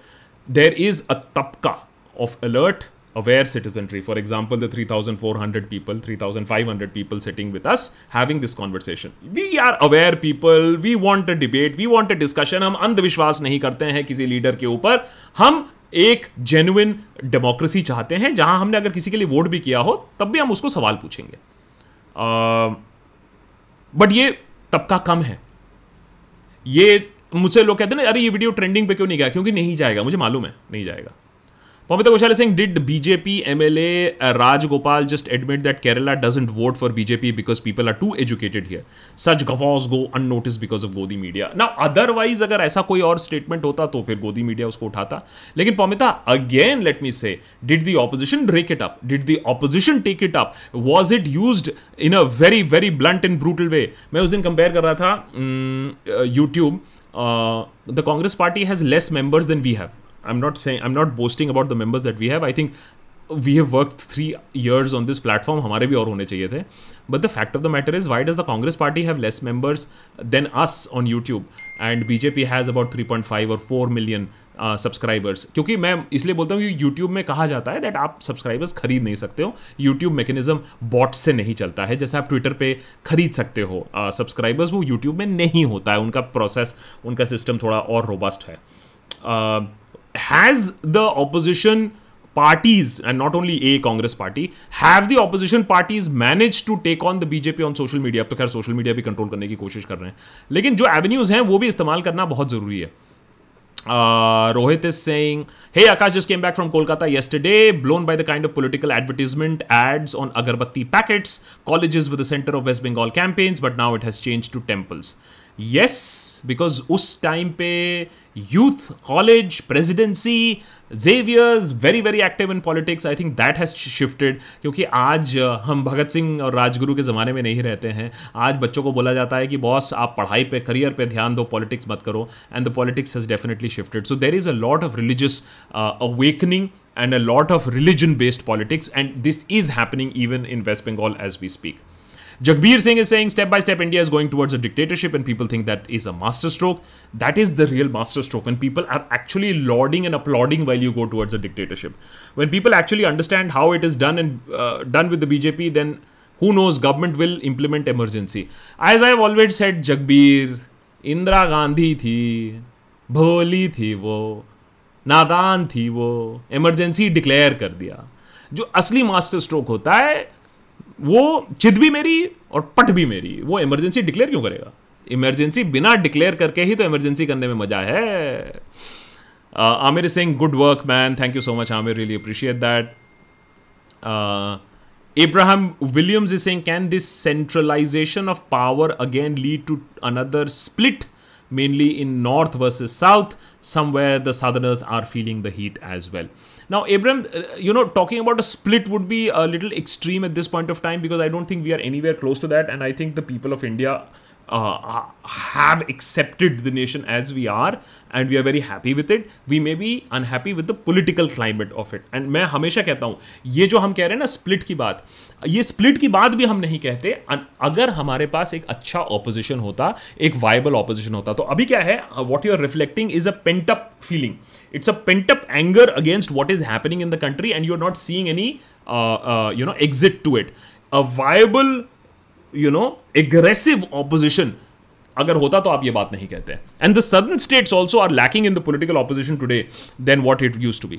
there is a तबका of alert aware citizenry. For example, the 3,400 people, 3,500 people sitting with us having this conversation. We are aware people, we want a debate, we want a discussion. हम अंधविश्वास नहीं करते हैं किसी लीडर के ऊपर। हम एक जेन्युइन डेमोक्रेसी चाहते हैं जहाँ हमने अगर किसी के लिए वोट भी किया हो तब भी हम उसको सवाल पूछेंगे। बट ये तबका कम है। ये मुझसे लोग कहते हैं ना अरे ये वीडियो ट्रेंडिंग पे क्यों नहीं गया? क्योंकि नहीं जाएगा। मुझे मालूम है नहीं जाएगा। Pamita Ghoshal Singh did BJP M L A Rajagopal just admit that Kerala doesn't vote for BJP because people are too educated here such gaffes go unnoticed because of Godi media ना अदरवाइज़ अगर ऐसा कोई और स्टेटमेंट होता तो फिर गोदी मीडिया उसको उठाता। लेकिन Pamita again let me say did the opposition break it up did the opposition take it up was it used in a very very blunt and brutal way मैं उस दिन कंपेयर कर रहा था YouTube the Congress party has less members than we have I'm not saying I'm not boasting about the members that we have. I think we have worked three years on this platform. हमारे भी और होने चाहिए थे. But the fact of the matter is, why does the Congress party have less members than us on YouTube? And BJP has about 3.5 or 4 million subscribers uh, क्योंकि मैं इसलिए बोलता हूँ कि यूट्यूब में कहा जाता है दैट आप सब्सक्राइबर्स खरीद नहीं सकते हो यूट्यूब मैकेनिज्म बॉट से नहीं चलता है जैसे आप ट्विटर पे खरीद सकते हो सब्सक्राइबर्स uh, वो यूट्यूब में नहीं होता है उनका प्रोसेस उनका सिस्टम थोड़ा और रोबस्ट है uh, has the opposition parties and not only a congress party have the opposition parties managed to take on the bjp on social media अब तो खैर सोशल मीडिया भी कंट्रोल करने की कोशिश कर रहे हैं लेकिन जो एवेन्यूज हैं वो भी इस्तेमाल करना बहुत ज़रूरी है Uh, Rohit is saying, Hey, Akash just came back from Kolkata yesterday, blown by the kind of political advertisement ads on agarbatti packets. Colleges were the center of West Bengal campaigns, but now it has changed to temples. Yes, because us time pe youth college presidency Xavier's very very active in politics. I think that has shifted क्योंकि आज हम भगत सिंह और राजगुरु के ज़माने में नहीं रहते हैं। आज बच्चों को बोला जाता है कि, बॉस, आप पढ़ाई पर करियर पर ध्यान दो, पॉलिटिक्स मत करो. And the politics has definitely shifted so there is a lot of religious awakening and a lot of religion based politics and this is happening even in West Bengal as we speak Jagbir Singh is saying step by step India is going towards a dictatorship and people think that is a masterstroke. That is the real masterstroke when people are actually lauding and applauding while you go towards a dictatorship. When people actually understand how it is done and uh, done with the BJP, then who knows, government will implement emergency. As I have always said, Jagbir, Indira Gandhi थी भोली थी वो नादान थी वो इमरजेंसी डिक्लेयर कर दिया जो असली मास्टर स्ट्रोक होता है वो चिद भी मेरी और पट भी मेरी। वो इमरजेंसी डिक्लेयर क्यों करेगा? इमरजेंसी बिना डिक्लेयर करके ही तो इमरजेंसी करने में मज़ा है। Aamir Singh good work man thank you so much Aamir really appreciate that Ibrahim Williams is saying can this centralisation of power again lead to another split mainly in north versus south somewhere the southerners are feeling the heat as well Now, Abram, uh, you know, talking about a split would be a little extreme at this point of time because I don't think we are anywhere close to that. And I think the people of India uh, have accepted the nation as we are and we are very happy with it we may be unhappy with the political climate of it and मैं हमेशा कहता हूँ ये जो हम कह रहे हैं ना स्प्लिट की बात ये स्प्लिट की बात भी हम नहीं कहते। अगर हमारे पास एक अच्छा ऑपोजिशन होता एक वायबल ऑपोजिशन होता तो अभी क्या है what you are reflecting is a pent up feeling it's a pent anger against what is is in the country and not seeing any uh, uh, you know exit to it. A viable you know aggressive opposition अगर होता तो आप ये बात नहीं कहते। And the southern states also are lacking in the political opposition today than what it used to be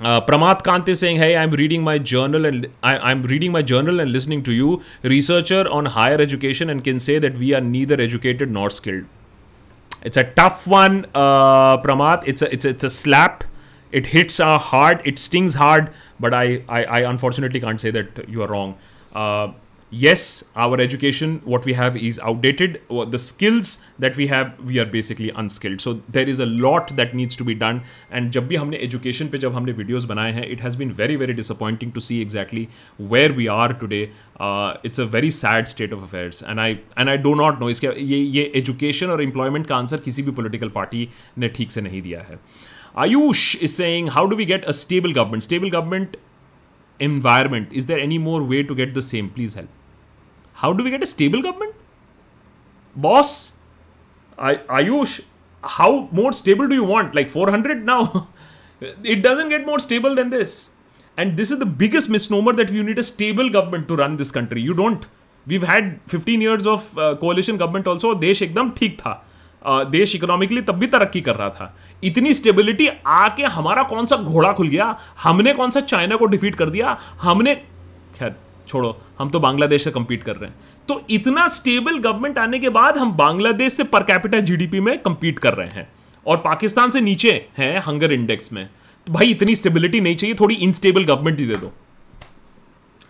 Uh, Pramat Kant is saying, "Hey, I'm reading my journal and I, am reading my journal and listening to you, researcher on higher education, and can say that we are neither educated nor skilled." It's a tough one, uh, Pramath. It's a it's a, it's a slap. It hits hard. It stings hard. But I, I, I unfortunately can't say that you are wrong. Uh, yes, our education, what we have is outdated. The skills that we have, we are basically unskilled. So there is a lot that needs to be done. And जब भी हमने education पे जब हमने videos बनाए हैं, it has been very very disappointing to see exactly where we are today. Uh, it's a very sad state of affairs. And I and I do not know इसके ये ये education और employment का आंसर किसी भी political party ने ठीक से नहीं दिया है. Ayush is saying, how do we get a stable government? Stable government environment. Is there any more way to get the same? Please help. How do we get a stable government boss Ayush how more stable do you want like four hundred now it doesn't get more stable than this and this is the biggest misnomer that you need a stable government to run this country you don't we had fifteen years of coalition government also देश एकदम ठीक था देश इकोनॉमिकली तब भी तरक्की कर रहा था इतनी स्टेबिलिटी आके हमारा कौन सा घोड़ा खुल गया हमने कौन सा चाइना को डिफीट कर दिया हमने खैर छोड़ो, हम तो बांग्लादेश से कम्पीट कर रहे हैं। तो इतना स्टेबल गवर्नमेंट आने के बाद हम बांग्लादेश से पर कैपिटल जीडीपी में कम्पीट कर रहे हैं और पाकिस्तान से नीचे हैं हंगर इंडेक्स में। तो भाई, इतनी स्टेबिलिटी नहीं चाहिए, थोड़ी इनस्टेबल गवर्नमेंट ही दे दो।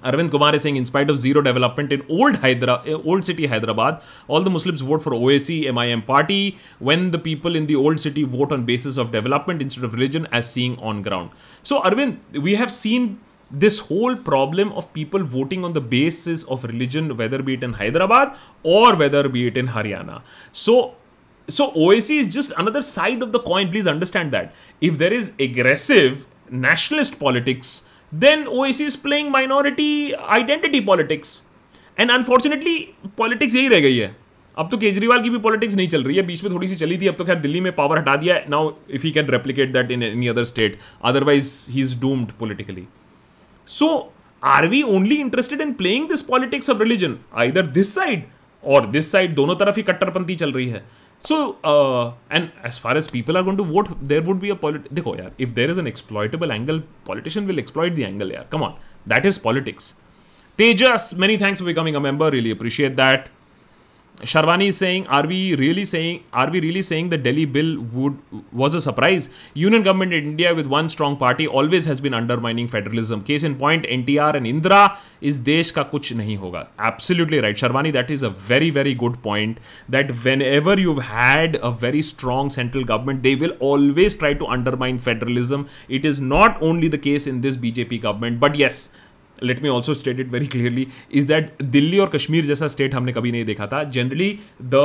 Arvind Kumar Singh in spite of zero development in old Hyderabad old city Hyderabad all the Muslims vote for AIMIM party when the people in the old city vote on basis of development in of religion as seeing on ground so Arvind we have seen this whole problem of people voting on the basis of religion, whether be it in Hyderabad or whether be it in Haryana. So, so OAC is just another side of the coin. Please understand that. If there is aggressive nationalist politics, then OAC is playing minority identity politics. And unfortunately, politics यही रह गई है अब तो केजरीवाल की भी पॉलिटिक्स नहीं चल रही है बीच में थोड़ी सी चली थी अब तो खैर दिल्ली में पावर हटा दिया now if he can replicate that in any other state otherwise he is doomed politically so are we only interested in playing this politics of religion either this side or this side दोनों तरफ़ ही कट्टरपंथी चल रही है? So and as far as people are going to vote there would be a देखो यार if there is an exploitable angle politician will exploit the angle यार come on that is politics Tejas many thanks for becoming a member really appreciate that Sharvani is saying are we really saying are we really saying the Delhi bill would was a surprise union government in India with one strong party always has been undermining federalism case in point N T R and Indira इस देश का कुछ नहीं होगा। Absolutely right Sharvani that is a very very good point that whenever you had a very strong central government they will always try to undermine federalism it is not only the case in this BJP government but yes let me also state it very clearly is that Delhi और कश्मीर जैसा स्टेट हमने कभी नहीं देखा था generally the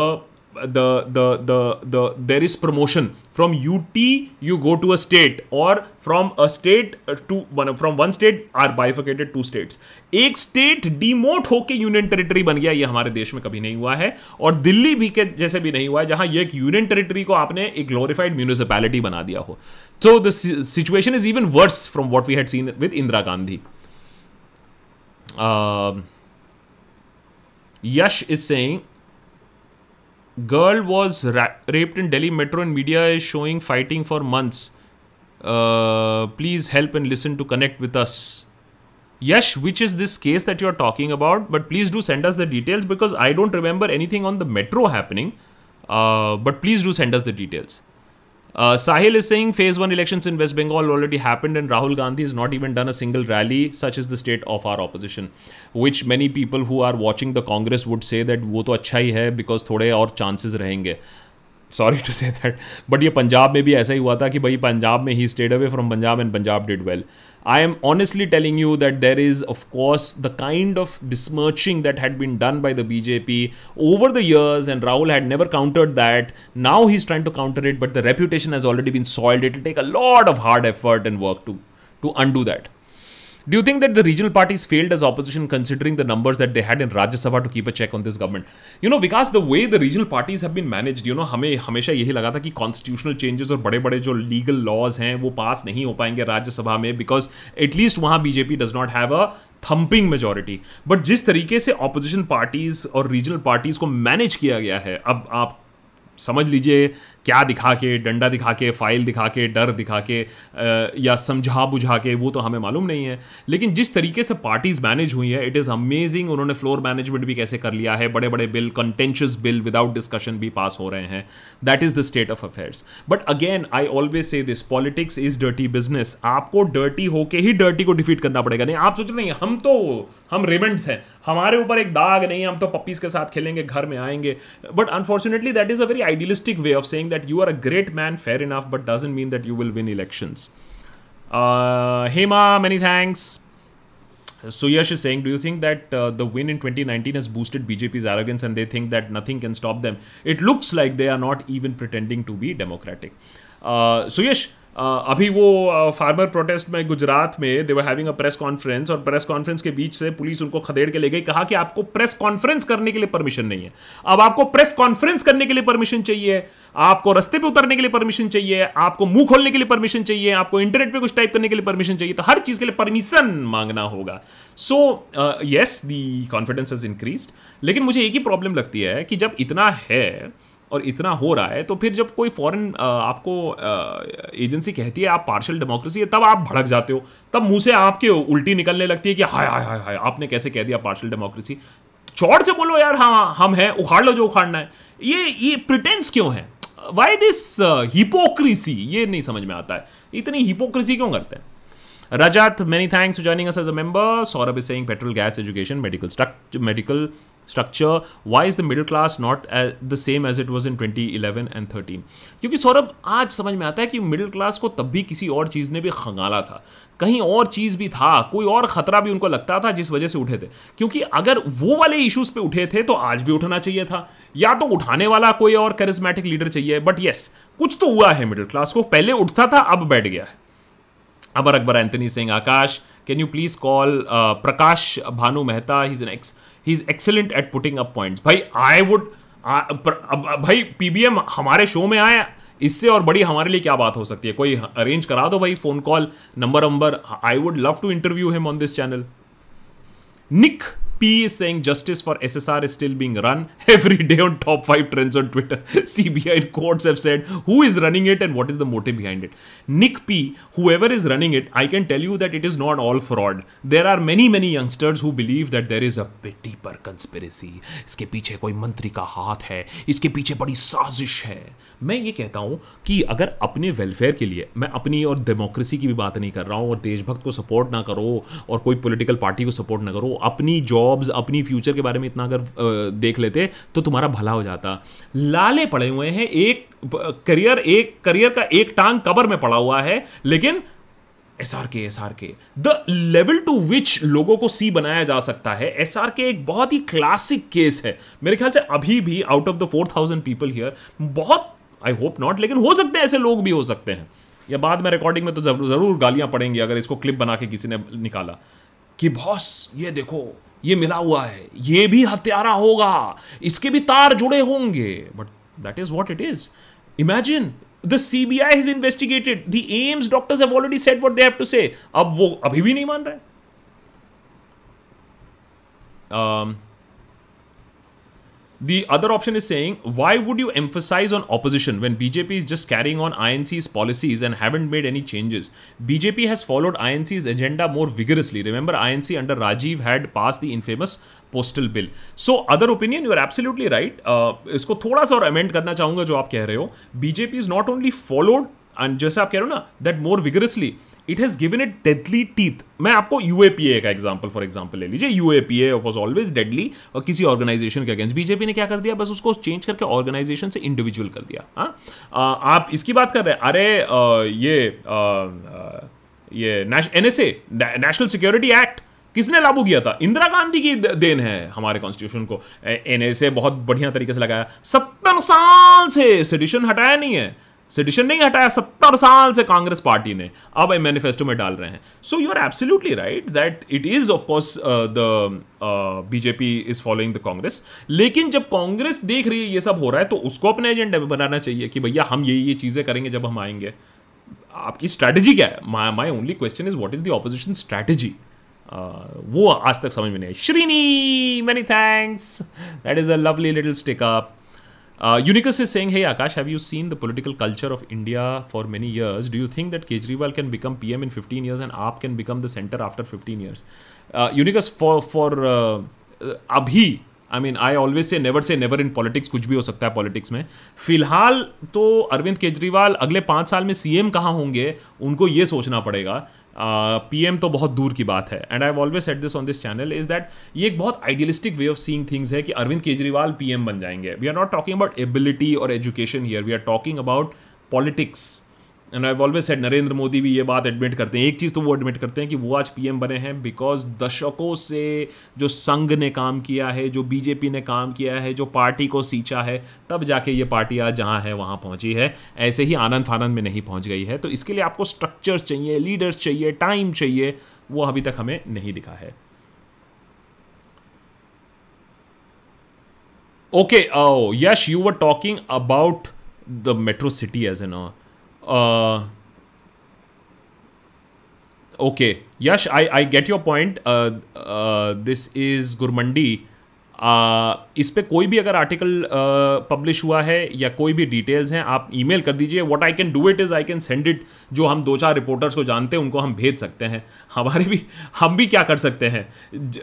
the the the the there is promotion from UT you go to a state or from a state to one from one state are bifurcated two states एक स्टेट डिमोट होके यूनियन टेरिटरी बन गया ये हमारे देश में कभी नहीं हुआ है और दिल्ली भी के जैसे भी नहीं हुआ है जहाँ ये एक यूनियन टेरिटरी को आपने एक ग्लोरिफाइड म्यूनिसिपैलिटी बना दिया हो so the situation is even worse from what we had seen with Indira Gandhi. Uh, Yash is saying girl was ra- raped in Delhi metro and media is showing fighting for months. Uh, please help and listen to connect with us. Yash, which is this case that you're talking about? But please do send us the details because I don't remember anything on the metro happening. Uh, but please do send us the details. Sahil is saying phase one election in West Bengal already happened and Rahul Gandhi is not even done a single rally such is the state of our opposition which many people who are watching the Congress would say that वो तो अच्छा ही है बिकॉज़ थोड़े और चांसेज रहेंगे sorry to say that but ये पंजाब में भी ऐसा ही हुआ था कि भाई पंजाब में ही stayed away from Punjab and Punjab did well I am honestly telling you that there is, of course, the kind of besmirching that had been done by the BJP over the years, and Rahul had never countered that. Now he's trying to counter it, but the reputation has already been soiled. It will take a lot of hard effort and work to, to undo that. Do you think that the regional parties failed as opposition considering the numbers that they had in Rajya Sabha to keep a check on this government? You know, because the way the regional parties have been managed, you know, हमें हमेशा यही लगा था कि कॉन्स्टिट्यूशनल चेंजेस और बड़े बड़े जो लीगल लॉज हैं वो पास नहीं हो पाएँगे राज्यसभा में बिकॉज़ एटलीस्ट वहाँ BJP does not have a thumping majority but जिस तरीके से ऑपोजिशन पार्टीज़ और रीजनल पार्टीज़ को मैनेज किया गया है अब आप समझ लीजिए क्या दिखा के, डंडा दिखा के, फ़ाइल दिखा के, डर दिखा के या समझा बुझा के, वो तो हमें मालूम नहीं है। लेकिन जिस तरीके से पार्टीज़ मैनेज हुई है इट इज़ अमेजिंग उन्होंने फ्लोर मैनेजमेंट भी कैसे कर लिया है। बड़े बड़े bill contentious bill without discussion भी पास हो रहे हैं। That is the state of affairs but again I always say this politics is dirty business आपको डर्टी होके ही डर्टी को डिफीट करना पड़ेगा। नहीं, आप सोच रहे हम तो हम रेमेंट्स हैं। हमारे ऊपर एक दाग नहीं हम तो पप्पीज के साथ खेलेंगे, घर में आएँगे। But unfortunately that is a very idealistic way of saying that you are a great man, fair enough, but doesn't mean that you will win elections. Uh, Hema, many thanks. Suyash is saying, do you think that uh, the win in 2019 has boosted BJP's arrogance and they think that nothing can stop them? It looks like they are not even pretending to be democratic. Uh, Suyash, अभी वो फार्मर प्रोटेस्ट में गुजरात में they were having a press conference और प्रेस कॉन्फ्रेंस के बीच से पुलिस उनको खदेड़ के ले गई, कहा कि आपको प्रेस कॉन्फ्रेंस करने के लिए परमिशन नहीं है। अब आपको प्रेस कॉन्फ्रेंस करने के लिए परमिशन चाहिए, आपको रस्ते पे उतरने के लिए परमिशन चाहिए, आपको मुँह खोलने के लिए परमिशन चाहिए, आपको इंटरनेट पे कुछ टाइप करने के लिए परमिशन चाहिए तो हर चीज़ के लिए परमिशन मांगना होगा। So yes the confidence is increase लेकिन मुझे एक ही प्रॉब्लम लगती है कि जब इतना है और इतना हो रहा है तो फिर जब कोई फॉरेन आपको एजेंसी कहती है आप पार्शल डेमोक्रेसी है तब आप भड़क जाते हो। तब मुँह से आपके उल्टी निकलने लगती है कि हाय हाय हाय हाय आपने कैसे कह दिया पार्शल डेमोक्रेसी चौड़ से बोलो यार हाँ हम हैं उखाड़ लो जो उखाड़ना है। ये ये प्रिटेंस क्यों है? वाई दिस हिपोक्रेसी ये नहीं समझ में आता है। इतनी हिपोक्रेसी क्यों करते हैं? Rajat, many thanks for joining us as a member. Saurabh is saying petrol, gas, education, medical, medical structure why is the middle class not as the same as it was in twenty eleven and thirteen क्योंकि सौरभ, आज समझ में आता है कि मिडिल क्लास को तब भी किसी और चीज़ ने भी खंगाला था। कहीं और चीज़ भी था, कोई और ख़तरा भी उनको लगता था जिस वजह से उठे थे। क्योंकि अगर वो वाले इश्यूज़ पे उठे थे तो आज भी उठना चाहिए था। या तो उठाने वाला कोई और करिज्मेटिक लीडर चाहिए बट येस कुछ तो हुआ है मिडिल क्लास को। पहले उठता था, अब बैठ गया है। अबर Akbar Anthony Singh Akash can you please call Prakash Bhanu Mehta he is an ex he is excellent at putting up points भाई आई वुड भाई पीबीएम हमारे शो में आए इससे और बड़ी हमारे लिए क्या बात हो सकती है? कोई अरेंज करा दो भाई phone call number number I would love to interview him on this channel Nick P is saying justice for SSR is still being run every day on top 5 trends on Twitter. CBI courts have said who is running it and what is the motive behind it. Nick P, whoever is running it, I can tell you that it is not all fraud. There are many, many youngsters who believe that there is a deeper conspiracy. इसके पीछे कोई मंत्री का हाथ है इसके पीछे बड़ी साजिश है मैं ये कहता हूँ कि अगर अपने वेलफेयर के लिए मैं अपनी और डेमोक्रेसी की भी बात नहीं कर रहा हूँ और देशभक्त को सपोर्ट ना करो और कोई पॉलिटिकल पार्टी को सपोर्ट ना करो अपनी जॉब जॉब्स अपनी फ्यूचर के बारे में इतना अगर देख लेते तो तुम्हारा भला हो जाता। लाले पड़े हुए हैं, एक करियर एक करियर का एक टांग कबर में पड़ा हुआ है, लेकिन S R K S R K the level to which लोगों को सी बनाया जा सकता है एस आर के एक बहुत ही क्लासिक केस है। मेरे ख्याल से अभी भी out of the four thousand people here बहुत आई होप नॉट लेकिन हो सकते हैं ऐसे लोग भी हो सकते हैं। या बाद में रिकॉर्डिंग में तो ज़रूर गालियाँ पड़ेंगी अगर इसको क्लिप बना के किसी ने निकाला। कि बॉस ये देखो ये मिला हुआ है। ये भी हत्यारा होगा। इसके भी तार जुड़े होंगे। But that is what it is imagine the C B I has investigated the AIIMS doctors have already said what they have to say अब वो अभी भी नहीं मान रहे। Um, The other option is saying, why would you emphasize on opposition when BJP is just carrying on INC's policies and haven't made any changes? BJP has followed INC's agenda more vigorously. Remember, INC under Rajiv had passed the infamous postal bill. So, other opinion, you are absolutely right. Uh, इसको थोड़ा सा और अमेंड करना चाहूंगा जो आप कह रहे हो BJP is not only followed and जैसे आप कह रहे हो ना that more vigorously It has given it deadly teeth मैं आपको यूएपीए का एग्जांपल फॉर एग्जांपल ले लीजिए। यूएपीए वॉज़ ऑलवेज डेडली और किसी ऑर्गेनाइजेशन के अगेंस्ट बीजेपी ने क्या कर दिया? बस उसको चेंज करके ऑर्गेनाइजेशन से इंडिविजुअल कर दिया। हाँ? आप इसकी बात कर रहे हैं। अरे आ, ये आ, ये एनएसए नेशनल सिक्योरिटी एक्ट किसने लागू किया था? इंदिरा गांधी की देन है हमारे कॉन्स्टिट्यूशन को। एनएसए बहुत बढ़िया तरीके से लगाया। सत्तर साल से सेडिशन हटाया नहीं है। सिटिशन नहीं हटाया, सत्तर साल से कांग्रेस पार्टी ने अब मैनिफेस्टो में डाल रहे हैं। So you are absolutely right that it is of course the BJP is following the Congress लेकिन जब कांग्रेस देख रही है, ये सब हो रहा है तो उसको अपने एजेंडे में बनाना चाहिए कि भैया हम ये ये चीज़ें करेंगे जब हम आएँगे। आपकी स्ट्रैटेजी क्या है? My only question is what is the opposition strategy वो आज तक समझ में नहीं आई। Srini many thanks that is a lovely little stick up Uh, Unicus is saying, Hey Akash, have you seen the political culture of India for many years? Do you think that Kejriwal can become PM in 15 years and AAP can become the center after 15 years? Uh, Unicus, for, for uh, अभी I mean I always say never say never in politics कुछ भी हो सकता है पॉलिटिक्स में फ़िलहाल तो अरविंद केजरीवाल अगले पाँच साल में सीएम कहाँ होंगे उनको ये सोचना पड़ेगा पीएम एम तो बहुत दूर की बात है. And I always said this on this channel is that ये एक बहुत idealistic way of seeing things है कि अरविंद केजरीवाल पी एम बन जाएँगे. We are not talking about ability और education here we are talking about politics and I always said Narendra Modi भी ये बात एडमिट करते हैं। एक चीज़ तो वो एडमिट करते हैं कि वो आज पीएम बने हैं बिकॉज़ दशकों से जो संघ ने काम किया है, जो बीजेपी ने काम किया है, जो पार्टी को सींचा है, तब जाके ये पार्टी आज जहाँ है, वहाँ पहुँची है। ऐसे ही आनंद फानंद में नहीं पहुँच गई है। तो इसके लिए आपको स्ट्रक्चर्स चाहिए लीडर्स चाहिए टाइम चाहिए, वो अभी तक हमें नहीं दिखा है। Okay Yash you were talking about the metro city as an uh, okay. Yash i i get your point. Uh, uh, this is gurmandi इस पर कोई भी अगर आर्टिकल पब्लिश हुआ है या कोई भी डिटेल्स हैं, आप ईमेल कर दीजिए। What I can do it is I can send it जो हम दो चार रिपोर्टर्स को जानते हैं, उनको हम भेज सकते हैं। हमारे भी, हम भी क्या कर सकते हैं?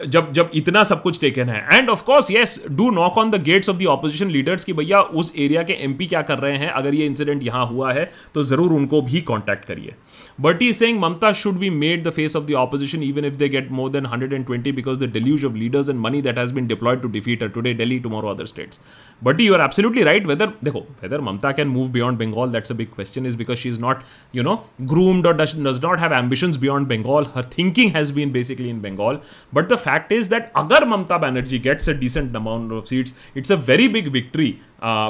जब जब इतना सब कुछ टेकन है। And of course yes do knock on the gates of the opposition leaders कि भैया, उस एरिया के एमपी क्या कर रहे हैं? अगर ये इंसिडेंट यहाँ हुआ है तो ज़रूर उनको भी कॉन्टैक्ट करिए। But he saying Mamata should be made the face of the opposition even if they get more than hundred and twenty because the deluge of leaders and money that has been deployed to defeat a today Delhi tomorrow other states but you are absolutely right whether देखो whether Mamata can move beyond Bengal that's a big question is because she is not you know groomed और does not have ambitions beyond Bengal her thinking has been basically in Bengal but the fact is that अगर Mamata Banerjee gets a decent amount of seats it's a very big victory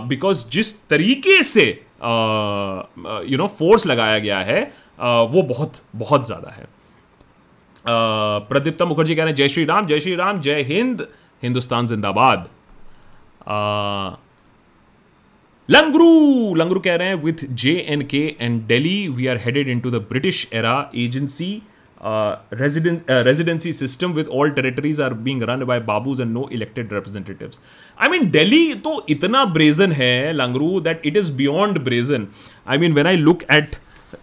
because जिस तरीके से यू नो फोर्स लगाया गया है uh, वो बहुत बहुत ज़्यादा है। प्रदीप्ता मुखर्जी कह रहे हैं, जय श्री राम, जय श्री राम, जय हिंद, हिंदुस्तान जिंदाबाद। लंगरू लंगरू कह रहे हैं with J N K and Delhi we are headed into the British era agency residency system with all territories are being run by babus and no elected representative I mean Delhi तो इतना ब्रेजन है, लंगरू that it is beyond brazen I mean when I look at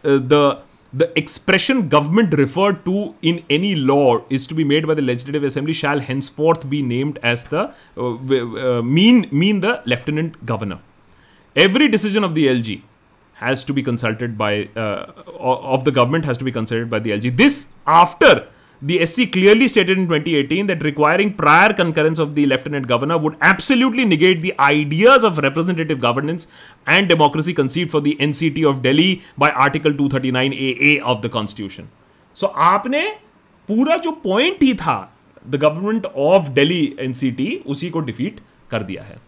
uh, the the expression government referred to in any law is to be made by the legislative assembly shall henceforth be named as the uh, uh, mean mean the lieutenant governor. Every decision of the lg has to be consulted by uh, of the government has to be consulted by the lg this after the SC clearly stated in 2018 that requiring prior concurrence of the lieutenant governor would absolutely negate the ideas of representative governance and democracy conceived for the NCT of Delhi by Article 239AA of the Constitution. so, आपने पूरा जो पॉइंट ही था the government of Delhi NCT उसी को डिफीट कर दिया है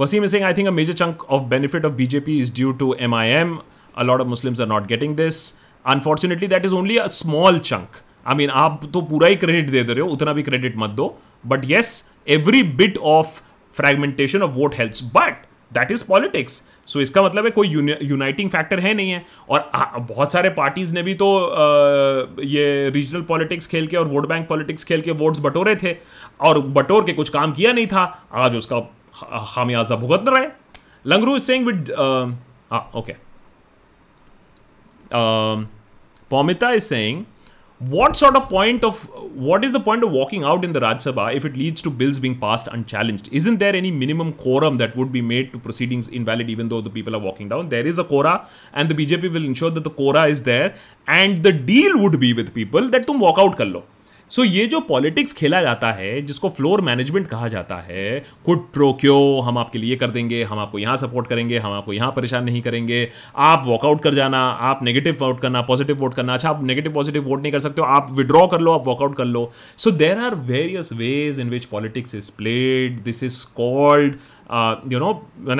Wasim Singh I think a major chunk of benefit of BJP is due to M I M a lot of Muslims are not getting this unfortunately that is only a small chunk I mean आप तो पूरा ही क्रेडिट दे दे रहे हो, उतना भी क्रेडिट मत दो। But yes every bit of fragmentation of vote helps but that is politics so इसका मतलब है कोई यूनाइटिंग फैक्टर है नहीं है। और बहुत सारे पार्टीज़ ने भी तो ये रीजनल पॉलिटिक्स खेल के और वोट बैंक पॉलिटिक्स खेल के वोट्स बटोरे थे। और बटोर के कुछ काम किया नहीं था। आज उसका खामियाजा भुगत रहे लंगरू is with okay um, Pomita is saying, what sort of point of what is the point of walking out in the Raj Sabha if it leads to bills being passed unchallenged? Isn't there any minimum quorum that would be made to proceedings invalid even though the people are walking down? There is a quora, and the BJP will ensure that the quora is there, and the deal would be with people that tum walk out kar. So ये जो पॉलिटिक्स खेला जाता है, जिसको फ्लोर मैनेजमेंट कहा जाता है कुड प्रो क्यो हम आपके लिए कर देंगे, हम आपको यहाँ सपोर्ट करेंगे, हम आपको यहाँ परेशान नहीं करेंगे। आप वॉकआउट कर जाना, आप नेगेटिव वोट करना पॉजिटिव वोट करना अच्छा आप नेगेटिव पॉजिटिव वोट नहीं कर सकते हो, आप विड्रॉ कर लो, आप वॉकआउट कर लो। So there are various ways in which politics is played this is called you know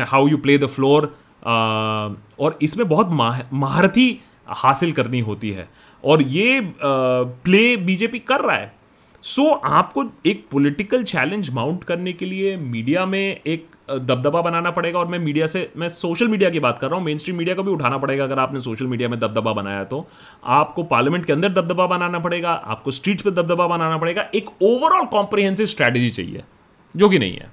how you play the floor और इसमें बहुत महारथी हासिल करनी होती है। और ये प्ले बीजेपी कर रहा है। सो so, आपको एक पॉलिटिकल चैलेंज माउंट करने के लिए मीडिया में एक दबदबा बनाना पड़ेगा और मैं मीडिया से मैं सोशल मीडिया की बात कर रहा हूँ मेन स्ट्रीम मीडिया को भी उठाना पड़ेगा अगर आपने सोशल मीडिया में दबदबा बनाया तो। आपको पार्लियामेंट के अंदर दबदबा बनाना पड़ेगा आपको स्ट्रीट्स पर दबदबा बनाना पड़ेगा। एक ओवरऑल कॉम्प्रिहेंसिव स्ट्रैटेजी चाहिए जो कि नहीं है।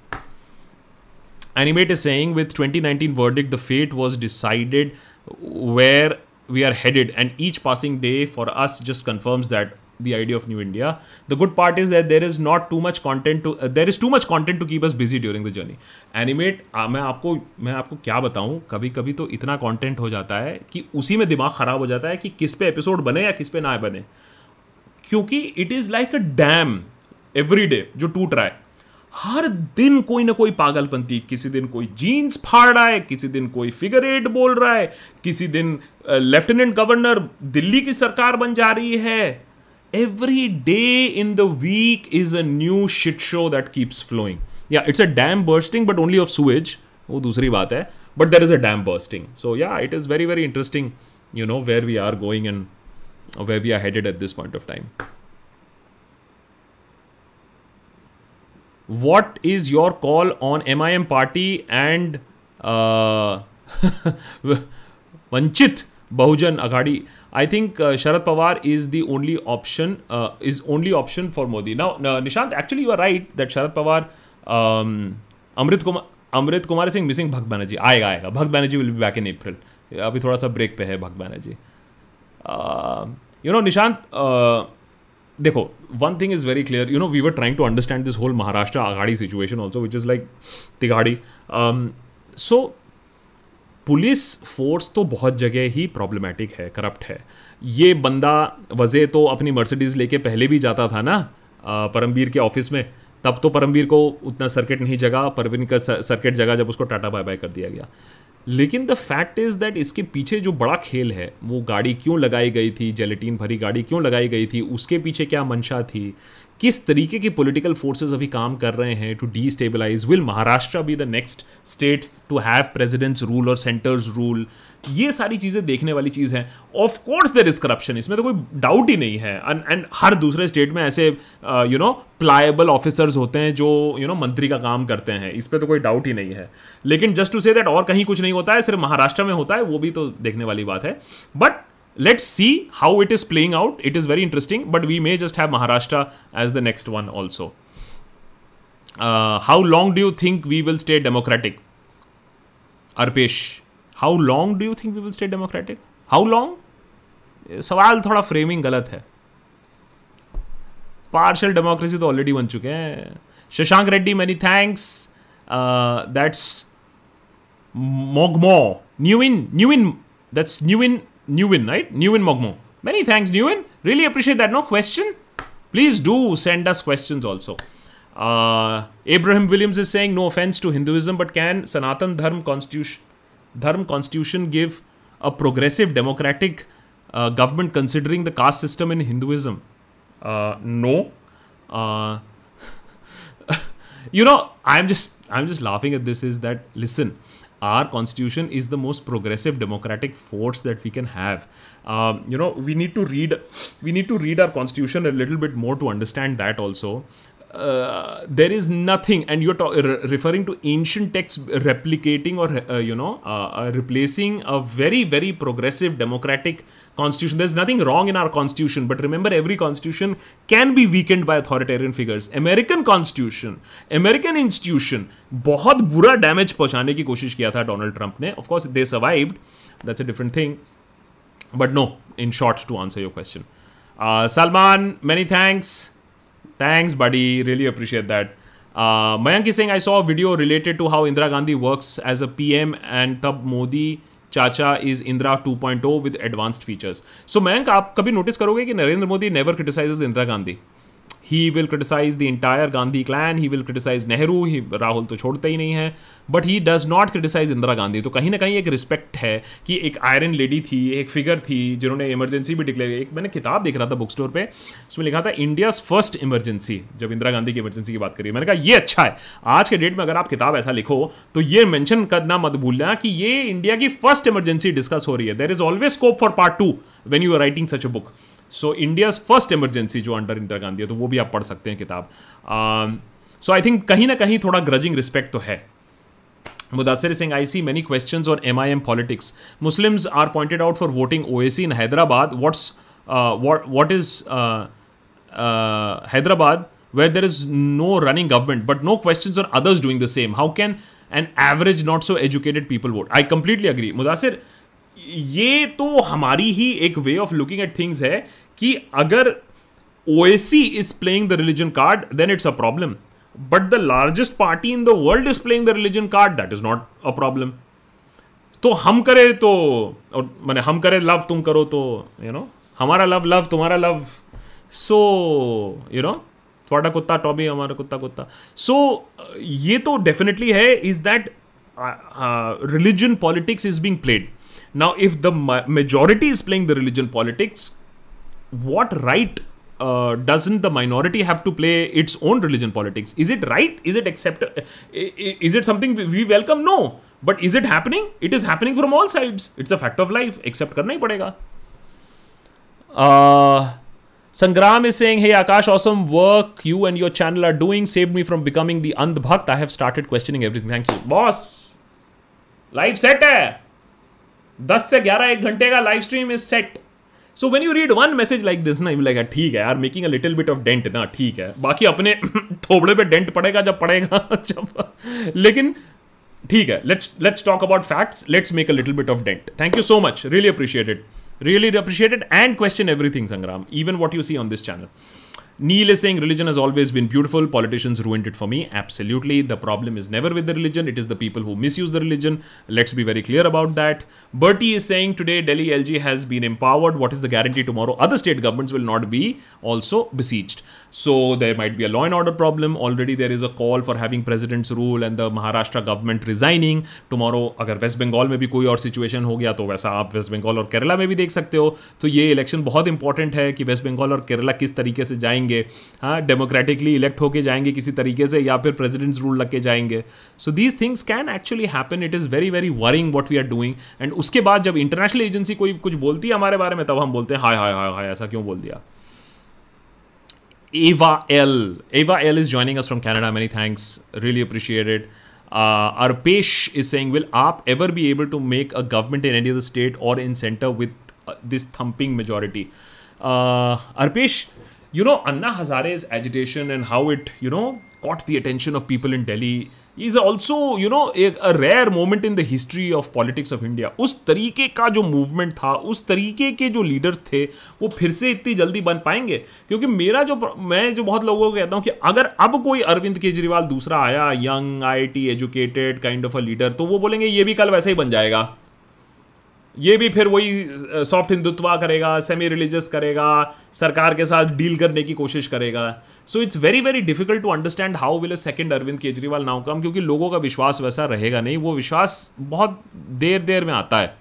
Animate is saying with 2019 verdict the fate was decided where we are headed and each passing day for us just confirms that the idea of new india the good part is that there is not too much content to uh, there is too much content to keep us busy during the journey Animate मैं आपको मैं आपको क्या बताऊँ कभी कभी तो इतना कंटेंट हो जाता है कि उसी में दिमाग ख़राब हो जाता है कि किस पे एपिसोड बने या किस पे ना बने क्योंकि it is like a dam every day जो टूट रहा है हर दिन कोई ना कोई पागलपंती किसी दिन कोई जीन्स फाड़ रहा है, किसी दिन कोई फिगर एट बोल रहा है, किसी दिन लेफ्टिनेंट गवर्नर दिल्ली की सरकार बन जा रही है। Every day in the week is a new shit show that keeps flowing या it's a dam bursting but only of sewage वो दूसरी बात है but there is a dam bursting so या it is very very interesting you know where we are going and where we are headed at this point of time what is your call on M I M party and Vanchit Bahujan Aghadi I think Sharad Pawar is the only option is only option for Modi ना Nishant actually you are right that Sharad Pawar Amrit Kumar Amrit Kumar Singh missing Bhakt Banerjee आएगा आएगा Bhakt Banerjee will be back in April अभी थोड़ा सा ब्रेक पे है भक्त बैनर्जी यू नो निशांत देखो one thing is very clear you know we were trying to understand this whole Maharashtra Aghadi situation also which is like तिगाड़ी so police force तो बहुत जगह ही प्रॉब्लमेटिक है करप्ट है। ये बंदा वजह तो अपनी मर्सिडीज़ लेके पहले भी जाता था ना परमवीर के ऑफ़िस में। तब तो परमवीर को उतना सर्किट नहीं जगा, परवीन का सर्किट जगह जब उसको टाटा बाय बाय कर दिया गया। लेकिन द फैक्ट इज़ दैट इसके पीछे जो बड़ा खेल है, वो गाड़ी क्यों लगाई गई थी जेलेटीन भरी गाड़ी क्यों लगाई गई थी, उसके पीछे क्या मंशा थी, किस तरीके की पॉलिटिकल फोर्सेस अभी काम कर रहे हैं to destabilise will Maharashtra be the next state to have president's rule और सेंटर्स रूल ये सारी चीज़ें देखने वाली चीज़ है। Of course there is corruption इसमें तो कोई डाउट ही नहीं है। एंड हर दूसरे स्टेट में ऐसे यू नो प्लायबल ऑफिसर्स होते हैं जो यू you नो know, मंत्री का काम करते हैं। इस पर तो कोई डाउट ही नहीं है। लेकिन जस्ट टू से दैट और कहीं कुछ नहीं होता है सिर्फ़ महाराष्ट्र में होता है वो भी तो देखने वाली बात है। But see how it is playing out. It is very interesting but we may just have maharashtra as the next one also. Uh, how long do you think we will stay democratic? Arpesh. How long do you think we will stay democratic how long सवाल थोड़ा फ्रेमिंग गलत है पार्शल डेमोक्रेसी तो ऑलरेडी बन चुके हैं Shashank Reddy many thanks that's मोगमो new in new in that's new in Newin, right? Newin Mogmo. Many thanks, Newin. Really appreciate that. No question? Please do send us questions also. Uh, Abraham Williams is saying, no offense to but can Sanatan Dharm Constitution, Dharm Constitution give a progressive democratic uh, government considering the caste system in Hinduism? Uh, no. Uh, [laughs] you know, I'm just I'm just laughing at this. Is that listen? Our constitution is the most progressive democratic force that we can have. Um, you know, we need to read we need to read our constitution a little bit more to understand that also. Uh, and you're ta- re- referring to ancient texts replicating or uh, you know uh, uh, replacing a very very progressive democratic constitution. There's nothing wrong in our constitution, but remember, every constitution can be weakened by authoritarian figures. American constitution, American institution, बहुत बुरा डैमेज पहुँचाने की कोशिश किया था डोनाल्ड ट्रंप ने. Course, they survived. That's a different thing. But no, in short, to answer your question, uh, Salman, many thanks buddy really appreciate that Mayank Singh I saw video related to how Indira Gandhi works as a P M and तब मोदी चाचा is Indira two point O with advanced features so Mayank आप कभी नोटिस करोगे कि Narendra Modi never criticise Indira Gandhi he will criticise the entire Gandhi clan he will criticise Nehru ही राहुल तो छोड़ते ही नहीं है but he does not criticise Indira Gandhi तो कहीं ना कहीं एक रिस्पेक्ट है कि एक आयरन लेडी थी, एक फिगर थी, जिन्होंने इमरजेंसी भी डिक्लेयर एक मैंने किताब देख रहा था बुक स्टोर पर उसमें लिखा था इंडियाज फ़र्स्ट इमरजेंसी जब इंदिरा गांधी की इमरजेंसी की बात करी। मैंने कहा, ये अच्छा है, आज के डेट में अगर आप किताब ऐसा लिखो तो ये मैंशन करना मत भूलना कि ये इंडिया की फ़र्स्ट इमरजेंसी डिस्कस हो रही है। There is always scope for part two when you are writing such a book so India's first emergency जो अंडर इंदिरा गांधी है तो वो भी आप पढ़ सकते हैं किताब। सो आई थिंक कहीं ना कहीं थोड़ा ग्रजिंग रिस्पेक्ट तो है। Mudasir Singh I see many question on M I M politics Muslims are pointed out for voting O A C in Hyderabad what's what is Hyderabad where there is no running government but no question on others doing the same how can and average not so educated people vote I completely agree Mudasir ये तो हमारी ही एक way of looking at things है कि अगर O A C is playing the religion card then it's a problem but the largest party in the world is playing the religion card that is not a problem तो हम करें तो और मैंने हम करें लव तुम करो तो यू you नो know, हमारा लव लव तुम्हारा लव सो यू नो थोड़ा कुत्ता टॉबी हमारा कुत्ता कुत्ता. सो so, ये तो डेफिनेटली है is that religion politics is being played Now, if the majority is playing the religion politics, what right uh, doesn't the minority have to play its own religion politics? Is it right? Is it accepted? Is it something we welcome? No. But is it happening? It is happening from all sides. It's a fact of life. Accept karna hi padega. Uh, Sangram is saying, Hey Akash, awesome work you and your channel are doing saved me from becoming the Andh I have started questioning everything. Thank you. Boss, life set hai. दस से ग्यारह एक घंटे का live stream is set so when you read one message like this ना यू लाइक ठीक है यार making a little bit of dent ना, ठीक है. बाकी अपने [clears throat] थोबड़े पे डेंट पड़ेगा जब पड़ेगा, [laughs] जब [laughs] लेकिन ठीक है let's let's talk about facts let's make a little bit of dent thank you so much really appreciated really appreciated and question everything Sangram even what you see on this channel. Neil is saying religion has always been beautiful. Politicians ruined it for me. Absolutely. The problem is never with the religion, it is the people who misuse the religion. Let's be very clear about that. Bertie is saying today Delhi LG has been empowered. What is the guarantee tomorrow? Other state governments will not be also besieged. So there might be a law and order problem. Already there is a call for having president's rule and the Maharashtra government resigning. Tomorrow अगर वेस्ट बंगाल में भी कोई और सिचुएशन हो गया तो वैसा आप वेस्ट बंगाल और केरला में भी देख सकते हो तो ये इलेक्शन बहुत इंपॉर्टेंट है कि वेस्ट बंगाल और केरला किस तरीके से जाएंगे जाएँगे हाँ डेमोक्रेटिकली इलेक्ट होके जाएँगे किसी तरीके से या फिर प्रेसिडेंट्स रूल लग के जाएँगे so these things can actually happen it is very very worrying what we are doing and उसके बाद जब इंटरनेशनल एजेंसी कोई कुछ बोलती है हमारे बारे में तब हम बोलते हैं हाय हाय हाय हाय ऐसा क्यों बोल दिया Ava L. Ava L is joining us from Canada. Many thanks. Really appreciate it. Uh, Arpesh is saying, will AAP ever be able to make a government in any other state or in center with uh, this thumping majority? Uh, Arpesh, you know Anna Hazare is agitation and how it you know caught the attention of people in Delhi is also you know एक rare moment in the history of politics of India उस तरीके का जो मूवमेंट था, उस तरीके के जो लीडर्स थे, वो फिर से इतनी जल्दी बन पाएँगे? क्योंकि मेरा जो मैं जो बहुत लोगों को कहता हूँ कि अगर अब कोई अरविंद केजरीवाल दूसरा आया young I T educated kind of a leader तो वो बोलेंगे, ये भी कल वैसे ही बन जाएगा। ये भी फिर वही सॉफ्ट हिंदुत्व करेगा सेमी रिलीजियस करेगा, सरकार के साथ डील करने की कोशिश करेगा। So it's very very difficult to understand how will a second Arvind Kejriwal now come क्योंकि लोगों का विश्वास वैसा रहेगा नहीं। वो विश्वास बहुत देर देर में आता है।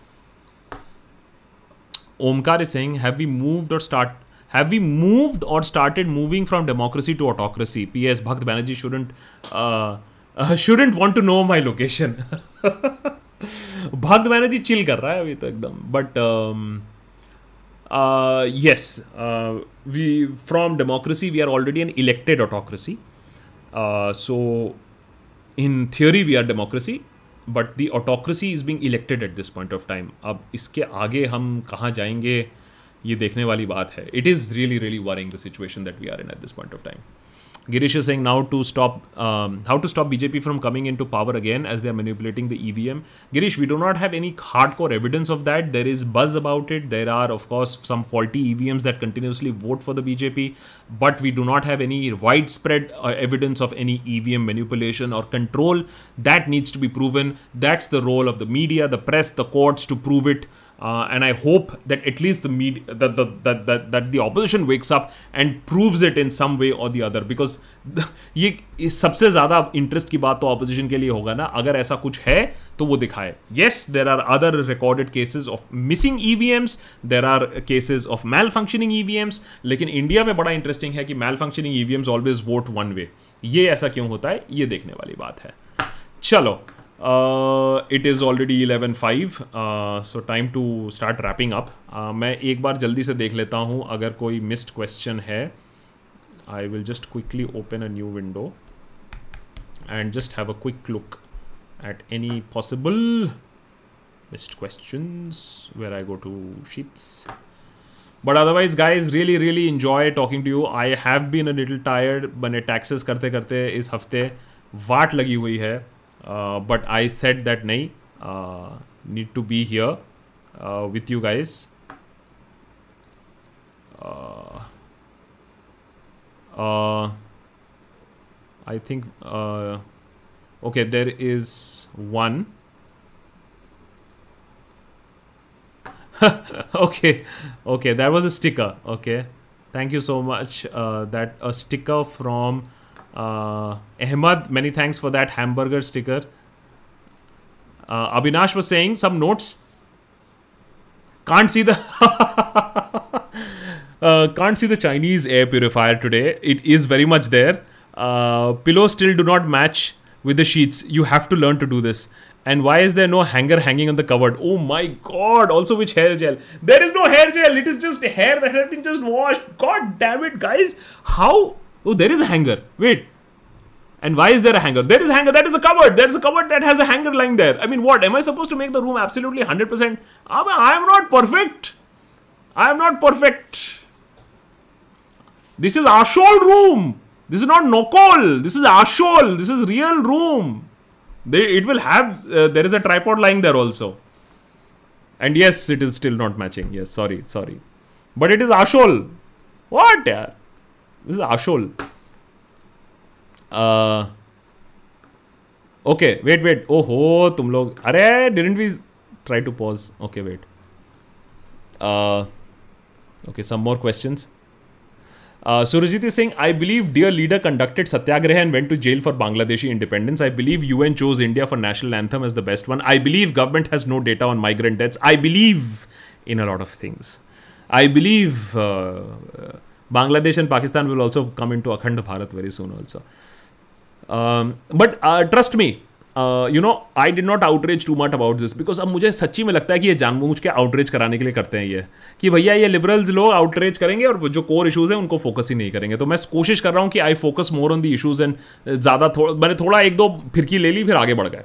Omkar Singh have we moved or start have we moved or started moving from democracy to autocracy P S Bhakt Banerjee shouldn't shouldn't want to know my location Bhakt ji chill कर रहा है अभी तो एकदम। But yes we from democracy we are already an elected autocracy so in theory we are democracy but the autocracy is being elected at this point of time अब इसके आगे हम कहाँ जाएँगे, ये देखने वाली बात है। It is really really worrying the situation that we are in at this point of time Girish is saying now to stop, um, how to stop BJP from coming into power again as they are manipulating the EVM. Girish, we do not have any hardcore evidence of that. There is buzz about it. There are, of course, some faulty EVMs that continuously vote for the BJP, but we do not have any widespread uh, evidence of any EVM manipulation or control. That needs to be proven. That's the role of the media, the press, the courts to prove it. Uh, and I hope that at least the media, that the that, that that the opposition wakes up and proves it in some way or the other. Because [laughs] ये सबसे ज़्यादा इंटरेस्ट की बात तो ऑपोजिशन के लिए होगा ना। अगर ऐसा कुछ है तो वो दिखाए। Yes there are other recorded cases of missing E V Ms there are cases of malfunctioning E V Ms लेकिन इंडिया में बड़ा इंटरेस्टिंग है कि malfunctioning E V Ms always vote one way ये ऐसा क्यों होता है? ये देखने वाली बात है। चलो। It is already eleven five so time to start wrapping up मैं एक बार जल्दी से देख लेता हूँ, अगर कोई मिस्ड क्वेश्चन है I will just quickly open a new window and just have a quick look at any possible missed question where I go to ships but otherwise guys is really really enjoy talking to you I have been a little tired बने टैक्सेस करते करते इस हफ़्ते वाट लगी हुई है। But I said that nahi, uh, need to be here uh, with you guys. Uh, uh, I think uh, okay there is one [laughs] okay okay that was a sticker okay thank you so much uh, that a sticker from uh, Ahmad, many thanks for that hamburger sticker. Uh, Abhinash was saying some notes. Can't see the [laughs] uh, can't see the Chinese air purifier today. It is very much there. Uh, pillows still do not match with the sheets. You have to learn to do this. And why is there no hanger hanging on the cupboard? Oh my god! Also, which hair gel? There is no hair gel. It is just hair that has been just washed. God damn it, guys! How Oh, there is a hanger. Wait. And why is there a hanger? There is a hanger. That is a cupboard. There is a cupboard that has a hanger lying there. I mean, what? Am I supposed to make the room absolutely 100%? I am not perfect. I am not perfect. This is Ashol room. This is not Nokol. This is Ashol. This is real room. They, it will have, uh, there is a tripod lying there also. And yes, it is still not matching. Yes, sorry, sorry. But it is Ashol. What? Yeah? This is Ashol. Uh, okay, wait, wait. Oh ho, तुम लोग अरे didn't we try to pause? Okay, wait. Uh, okay, some more questions. Uh, Surajit is saying, I believe dear leader conducted satyagraha and went to jail for Bangladeshi independence. I believe UN chose India for national anthem as the best one. I believe government has no data on migrant deaths. I believe in a lot of things. I believe uh, Bangladesh and Pakistan will also come into Akhand Bharat very soon also. Um, but uh, trust me, you know I did not outreach to मट अबाउट दिस बिकॉज़ अब मुझे सच्ची में लगता है कि ये जानबो मुझ के आउटरीच कराने के लिए करते हैं ये। कि भैया, ये लिबरल्स लोग आउटरीच करेंगे और जो कोर इशूज़ हैं उनको फोकस ही नहीं करेंगे। तो मैं कोशिश कर रहा हूँ कि I focus more on the issues and ज़्यादा थोड़ा मैंने थोड़ा एक दो फिरकी ले ली, फिर आगे बढ़ गए।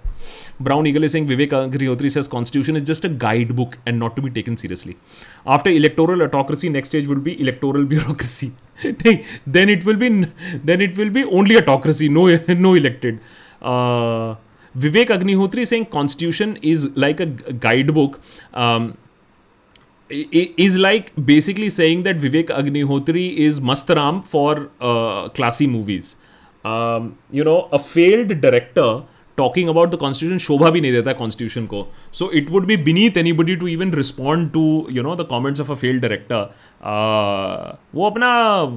Brown Eagle Singh Vivek Agnihotri says constitution is just a guide book and not to be taken seriously after electoral autocracy next stage will be electoral bureaucracy ठीक then it will be then it will be only autocracy no no elected Vivek Agnihotri Singh constitution is like a guide book is like basically saying that Vivek Agnihotri is मस्त Ram for classy movies you know a failed director talking about the constitution शोभा भी नहीं देता कॉन्स्टिट्यूशन को so it would be beneath anybody to even respond to you know the comments of a failed director वो अपना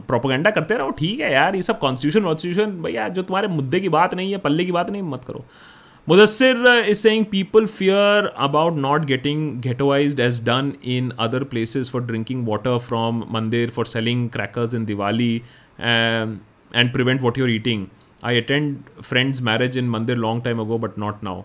प्रोपोगंडा करते रहो ठीक है यार ये सब कॉन्स्टिट्यूशन वॉन्स्टिट्यूशन भैया जो तुम्हारे मुद्दे की बात नहीं है पल्ले की बात नहीं मत करो। uh, Mudassir uh, is saying people fear about not getting ghettoized as done in other places for drinking water from mandir, for selling crackers in Diwali, um, and prevent what you're eating. I attend friend's marriage in mandir long time ago, but not now.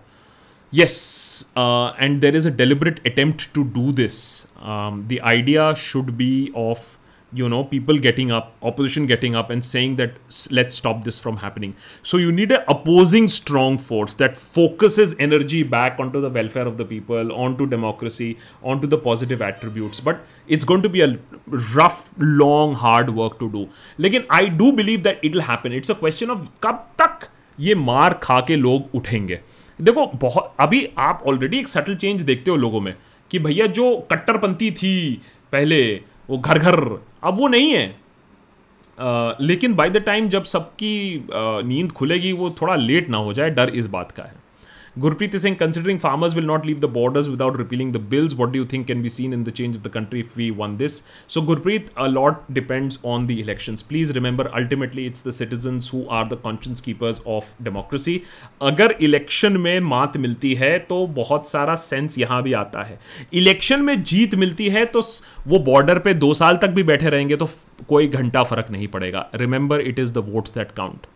Yes, uh, and there is a deliberate attempt to do this. Um, the idea should be of you know people getting up opposition getting up and saying that let's stop this from happening so you need an opposing strong force that focuses energy back onto the welfare of the people onto democracy onto the positive attributes but it's going to be a rough long hard work to do लेकिन i do believe that it'll happen it's a question of कब तक ये मार खा के लोग उठेंगे देखो बहुत अभी आप ऑलरेडी एक सटल चेंज देखते हो लोगों में कि भैया जो कट्टरपंथी थी पहले वो घर घर अब वो नहीं है। आ, लेकिन बाय द टाइम जब सबकी नींद खुलेगी वो थोड़ा लेट ना हो जाए डर इस बात का है। Gurpreet is saying, considering farmers will not leave the borders without repealing the bills, what do you think can be seen in the change of the country if we won this? So, Gurpreet, a lot depends on the elections. Please remember, ultimately, it's the citizens who are the conscience keepers of democracy. अगर इलेक्शन में मात मिलती है तो बहुत सारा सेंस यहाँ भी आता है इलेक्शन में जीत मिलती है तो वो बॉर्डर पे दो साल तक भी बैठे रहेंगे तो कोई घंटा फ़र्क नहीं पड़ेगा remember it is the votes that count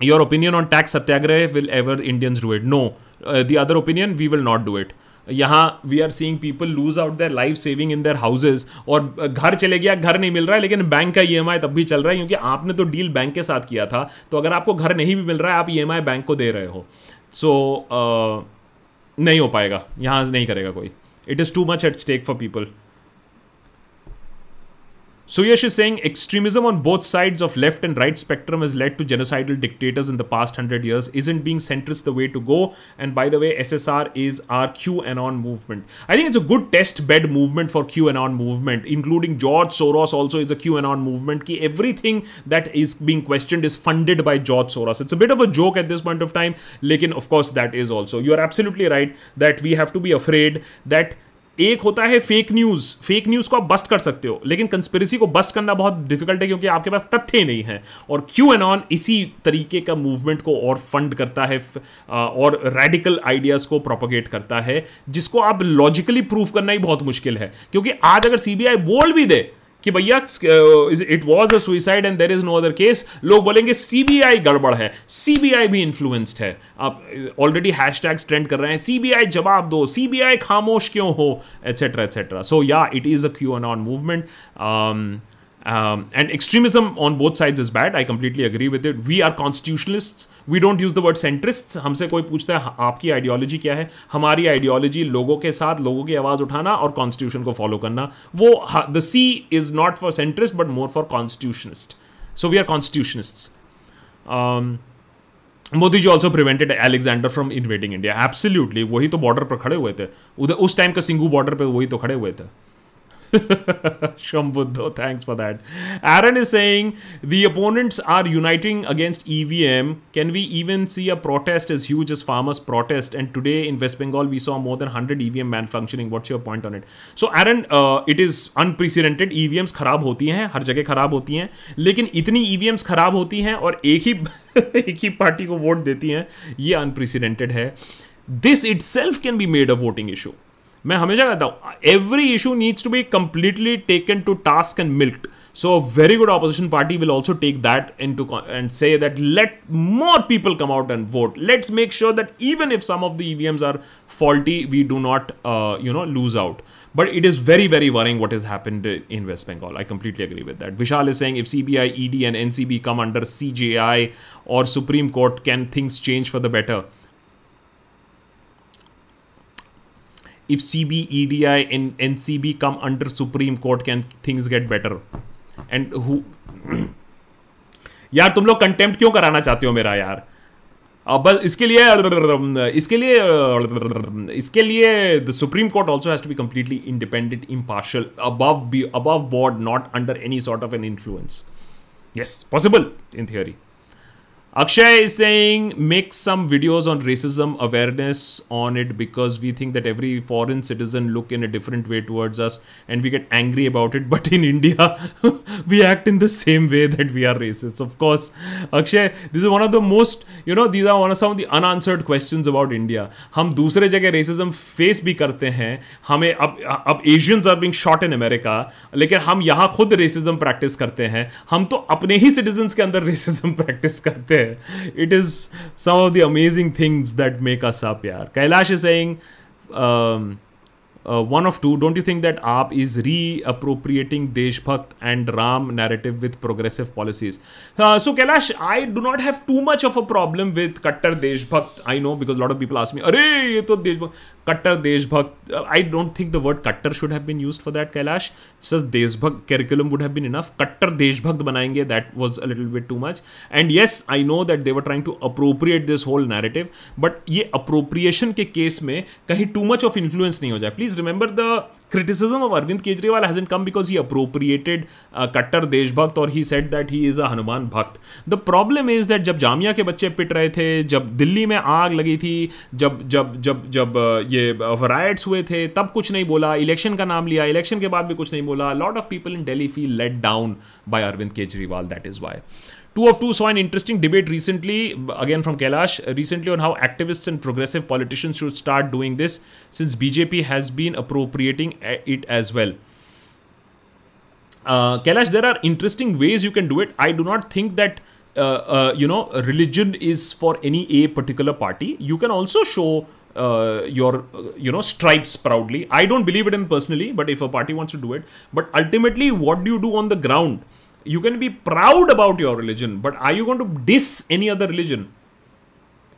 your opinion on tax satyagraha will ever Indians do it? No. Uh, other opinion, we will not do it. यहाँ we are seeing people lose out their life savings in their houses और घर चले गया घर नहीं मिल रहा है लेकिन बैंक का EMI तब भी चल रहा है क्योंकि आपने तो डील बैंक के साथ किया था तो अगर आपको घर नहीं भी मिल रहा है आप EMI बैंक को दे रहे हो सो so, uh, नहीं हो पाएगा यहाँ नहीं करेगा कोई it is too much at stake for people Suyash is saying extremism on both sides of left and right spectrum has led to genocidal dictators in the past hundred years. Isn't being centrist the way to go? And by the way, SSR is our QAnon movement. I think it's a good test bed movement for QAnon movement, including George Soros also is a QAnon movement. Ki everything that is being questioned is funded by George Soros. It's a bit of a joke at this point of time. Lekin, of course, that is also. You are absolutely right that we have to be afraid that एक होता है फेक न्यूज़ फेक न्यूज़ को आप बस्ट कर सकते हो, लेकिन कंस्पिरेसी को बस्ट करना बहुत डिफ़िकल्ट है क्योंकि आपके पास तथ्य नहीं है। और क्यू एन ऑन इसी तरीके का मूवमेंट को और फंड करता है और रेडिकल आइडियाज़ को प्रोपोगेट करता है, जिसको आप लॉजिकली प्रूव करना ही बहुत मुश्किल है। क्योंकि आज अगर सीबीआई बोल भी दे कि भैया it was a suicide and there is no other case लोग बोलेंगे सीबीआई गड़बड़ है। सीबीआई भी इन्फ्लुएंस्ड है। आप ऑलरेडी हैश टैग्स ट्रेंड कर रहे हैं। सीबीआई जवाब दो। सीबीआई खामोश क्यों हो? Etcetera etcetera so yeah it is a Q on movement Um, and extremism on both sides is bad. I completely agree with it. We are constitutionalists. We don't use the word centrists. हमसे कोई पूछता है आपकी आइडियोलॉजी क्या है हमारी आइडियोलॉजी लोगों के साथ लोगों की आवाज़ उठाना और कॉन्स्टिट्यूशन को फॉलो करना वो the C is not for centrist but more for constitutionist so we are constitutionist Modi ji also prevented Alexander from invading India absolutely वही तो बॉर्डर पर खड़े हुए थे उधर उस टाइम का सिंगू बॉर्डर पर वही तो खड़े हुए थे Shambuddho, thanks for that. Aaron is saying the opponents are uniting against EVM. Can we even see a protest as huge as farmers' protest? And today in West Bengal, we saw more than 100 EVM malfunctioning. What's your point on it? So, Aaron, uh, it is unprecedented. EVMs खराब होती हैं हर जगह खराब होती हैं लेकिन इतनी EVMs खराब होती हैं और एक ही एक ही पार्टी को वोट देती हैं ये अनप्रेसिडेंटेड है itself can be made a voting issue मैं हमेशा कहता हूं every issue needs to be completely taken to task and milked So a very good opposition party will also take that into and say that let more people come out and vote. Let's make sure that even if some of the EVMs are faulty, we do not, uh, you know, lose out. But it is very, very worrying what has happened in West Bengal. I completely agree with that. Vishal is saying if CBI, ED, and NCB come under CJI or Supreme Court, can things change for the better? If CB, EDI, and NCB come under Supreme Court, can things get better? And who? [clears throat] यार तुम लोग कंटेम्प्ट क्यों कराना चाहते हो मेरा यार अब बस इसके लिए इसके लिए इसके लिए the supreme court also has to be completely independent impartial above be above board not under any sort of an influence yes possible in theory Akshay is saying make some videos on racism awareness on it because we think that every foreign citizen look in a different way towards us and we get angry about it. But in India, we act in the same way that we are racist. Of course, Akshay, this is one of the most you know these are one of some of the unanswered questions about India. हम दूसरे जगह racism face भी करते हैं हमें अब अब Asians are being shot in America लेकिन हम यहाँ खुद racism practice करते हैं हम तो अपने ही citizens के अंदर racism practice करते हैं है it is some of the amazing things that make us up यार Kailash is saying one of two don't you think that AAP is reappropriating deshbhakt and Ram narrative with progressive policies so Kailash I do not have too much of a problem with kattar deshbhakt I know because lot of people आस अरे ये तो देशभक्त कट्टर देशभक्त I don't think the word kattar should have been used for that Kailash sir deshbhakt curriculum would have been enough कट्टर देशभक्त बनाएँगे that was a little bit too much and yes I know that they were trying to appropriate this whole narrative but ये अप्रोप्रिएशन के केस में कहीं टू मच ऑफ़ इन्फ्लुएंस नहीं हो जाए please remember the criticism of Arvind Kejriwal has come because he appropriated kattar deshbhakt और he said that he is a Hanuman bhakt the problem is that जब जामिया के बच्चे पिट रहे थे, जब दिल्ली में आग लगी थी, जब जब जब जब uh, ये uh, राइट्स हुए थे, तब कुछ नहीं बोला इलेक्शन का नाम लिया इलेक्शन के बाद भी कुछ नहीं बोला. Lot of people in Delhi feel let down by Arvind Kejriwal that is why Two of Two saw an interesting debate recently, again from Kailash, recently on how activists and progressive politicians should start doing this since BJP has been appropriating it as well. Uh, Kailash, there are interesting ways you can do it. I do not think that uh, uh, you know religion is for any a particular party. You can also show uh, your uh, you know stripes proudly. I don't believe it in personally, but if a party wants to do it, but ultimately, what do you do on the ground? You can be proud about your religion but I you got to diss any other religion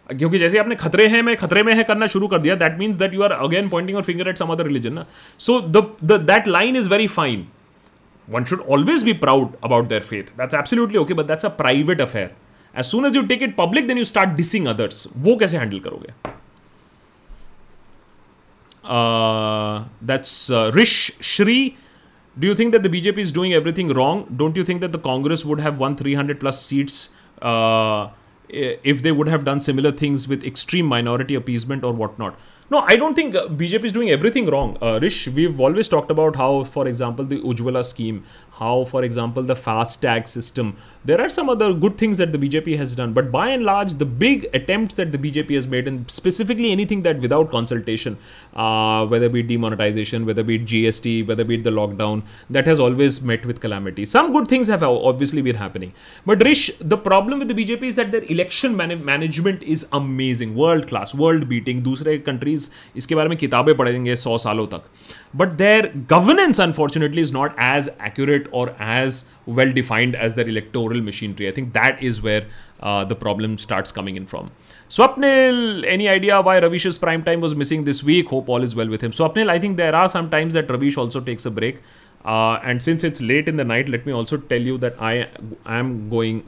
क्योंकि जैसे आपने खतरे हैं, मैं खतरे में है करना शुरू कर दिया that means that you are again pointing your finger at some other religion ना? So the that line is very fine one should always be proud about their faith that's absolutely okay but that's a private affair as soon as you take it public then you start dissing others वो कैसे हैंडल करोगे? That's रिश Shri do you think that the BJP is doing everything wrong? Don't you think that the Congress would have won 300 plus seats uh, if they would have done similar things with extreme minority appeasement or whatnot? No, I don't think uh, BJP is doing everything wrong. Uh, Rish, we've always talked about how, for example, the Ujwala scheme, how, for example, the fast tag system. There are some other good things that the BJP has done, but by and large, the big attempts that the BJP has made, and specifically anything that without consultation, uh, whether be demonetization, whether be GST, whether be the lockdown, that has always met with calamity. Some good things have obviously been happening. But Rish, the problem with the BJP is that their election man management is amazing, world class, world beating. Dusre country countries इसके बारे में किताबें पढ़ेंगे सौ सालों तक but their governance unfortunately is not as accurate और as well defined as their electoral machinery I think that is where the problem start coming in from Swapnil any idea why Ravish is prime time was missing this week hope all is well with him Swapnil I think there are some times that Ravish also takes a break and since it's late in the night let me also tell you that I I am going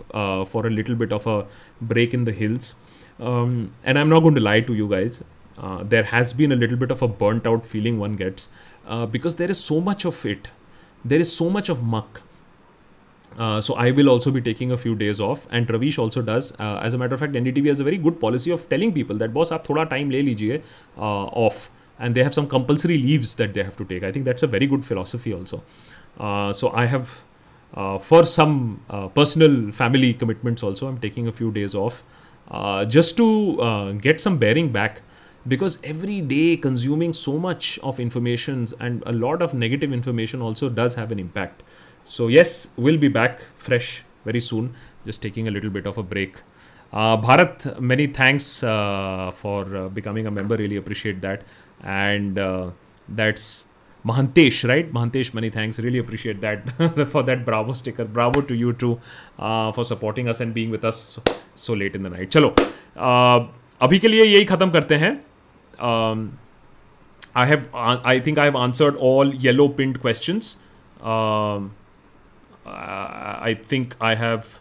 for a little bit of a break in the hills and I am not going to lie to you guys Uh, there has been a little bit of a burnt out feeling one gets uh, because there is so much of it. There is so much of muck. Uh, so I will also be taking a few days off, and Ravish also does. Uh, as a matter of fact, NDTV has a very good policy of telling people that boss, आप थोड़ा time ले लीजिए uh, off, and they have some compulsory leaves that they have to take. I think that's a very good philosophy also. Uh, so I have, for some personal family commitments also, I'm taking a few days off, just to get some bearing back because every day consuming so much of information and a lot of negative information also does have an impact so yes we'll be back fresh very soon just taking a little bit of a break uh, bharat many thanks uh, for uh, becoming a member really appreciate that and uh, that's Mahantesh, right? Mahantesh, many thanks. Really appreciate that [laughs] for that bravo sticker. Bravo to you too uh, for supporting us and being with us so late in the night. चलो uh, अभी के लिए यही ख़त्म करते हैं um, I have I think I have answered all yellow pinned questions. Um, I think I have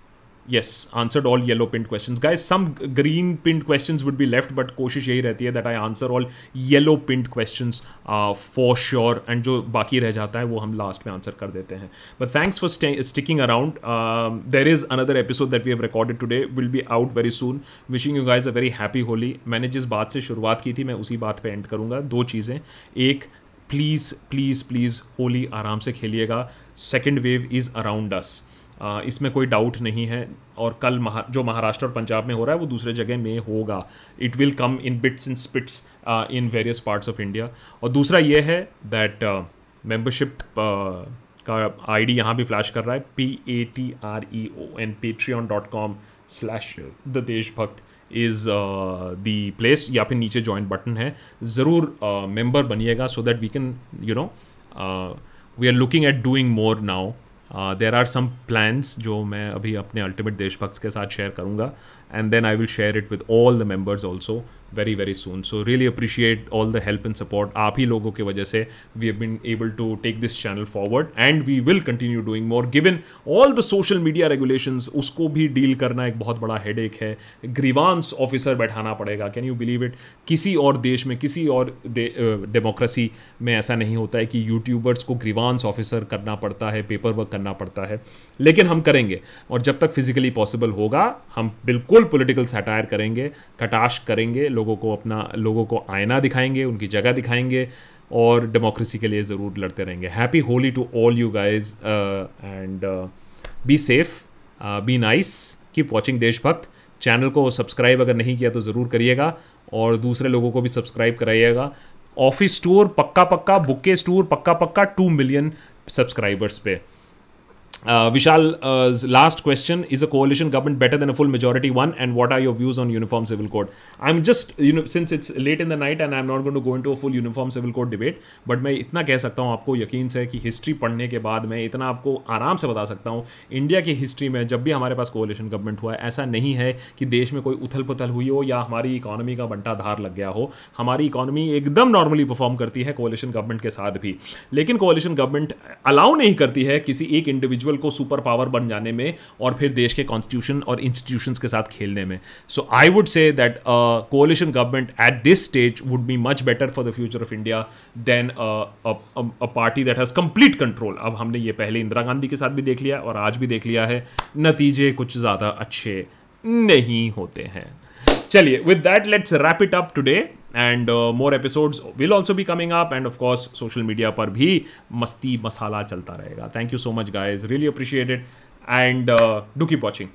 yes answered all yellow pint question guys some green pint question would be left but कोशिश यही रहती है that I answer all yellow pint question for sure and जो बाकी रह जाता है वो हम लास्ट में आंसर कर देते हैं but thanks for sticking around there is another episode that we have recorded today will be out very soon wishing you guys a very happy Holi मैंने जिस बात से शुरुआत की थी मैं उसी बात पर एंड करूँगा दो चीज़ें एक प्लीज़ प्लीज़ प्लीज़ होली आराम से खेलिएगा second wave is around us इसमें कोई डाउट नहीं है और कल महा, जो महाराष्ट्र और पंजाब में हो रहा है, वो दूसरे जगह में होगा। It will come in bits in spits in various parts of India और दूसरा ये है दैट मेंबरशिप का आईडी यहाँ भी फ्लैश कर रहा है P A T R E O N Patreon dot com slash the Deshbhakt is the place या फिर नीचे ज्वाइन बटन है। ज़रूर member बनिएगा so that we can you know we are looking at doing more now there are some plans जो मैं अभी अपने अल्टीमेट देशभक्त के साथ शेयर करूँगा। And then I will share it with all the members also very very soon so really appreciate all the help and support आप ही लोगों की वजह से we have been able to take this channel forward and we will continue doing more given all the social media regulations उसको भी डील करना एक बहुत बड़ा हेड है। ग्रीवांस ऑफिसर बैठाना पड़ेगा। कैन यू बिलीव इट किसी और देश में, किसी और डेमोक्रेसी में ऐसा नहीं होता है कि यूट्यूबर्स को ग्रीवांस ऑफिसर करना पड़ता है पेपर वर्क करना पड़ता है। लेकिन हम करेंगे और जब तक फिजिकली पॉसिबल होगा, हम बिल्कुल पॉलिटिकल सटायर करेंगे कटाश करेंगे, लोगों को अपना, लोगों को आईना दिखाएँगे, उनकी जगह दिखाएँगे और डेमोक्रेसी के लिए ज़रूर लड़ते रहेंगे। Happy Holi to all you guys and be safe be nice keep watching Deshbhakt channel को सब्सक्राइब अगर नहीं किया तो ज़रूर करिएगा और दूसरे लोगों को भी सब्सक्राइब कराइएगा। ऑफ़िस टूर पक्का पक्का बुके टूर पक्का पक्का टू मिलियन सब्सक्राइबर्स पे। Uh, Vishal, uh, last question: Is a coalition government better than a full majority one? And what are your views on uniform civil code? I'm just, you know, since it's late in the night and I'm not going to go into a full uniform civil code debate, but मैं इतना कह सकता हूँ आपको यकीन से कि हिस्ट्री पढ़ने के बाद मैं इतना आपको आराम से बता सकता हूँ इंडिया की हिस्ट्री में जब भी हमारे पास कोalition गवर्नमेंट हुआ है ऐसा नहीं है कि देश में कोई उथल पुथल हुई हो या हमारी इकोनॉमी का बंटा धार लग गया हो हमारी इकोनॉमी एकदम नॉर्मली परफॉर्म करती है कोalition गवर्नमेंट के साथ भी लेकिन कोalition गवर्नमेंट अलाउ नहीं करती है किसी एक इंडिविजुअल को सुपर पावर बन जाने में और फिर देश के कॉन्स्टिट्यूशन और इंस्टीट्यूशंस के साथ खेलने में। So I would say that coalition government at this stage would be much better for the future of India than a party that has complete control अब हमने ये पहले इंदिरा गांधी के साथ भी देख लिया और आज भी देख लिया है। नतीजे कुछ ज़्यादा अच्छे नहीं होते हैं। चलिए with that let's wrap it up today and more episodes will also भी coming up and of course social media पर भी मस्ती मसाला चलता रहेगा. Thank you so much guys really appreciated and do keep watching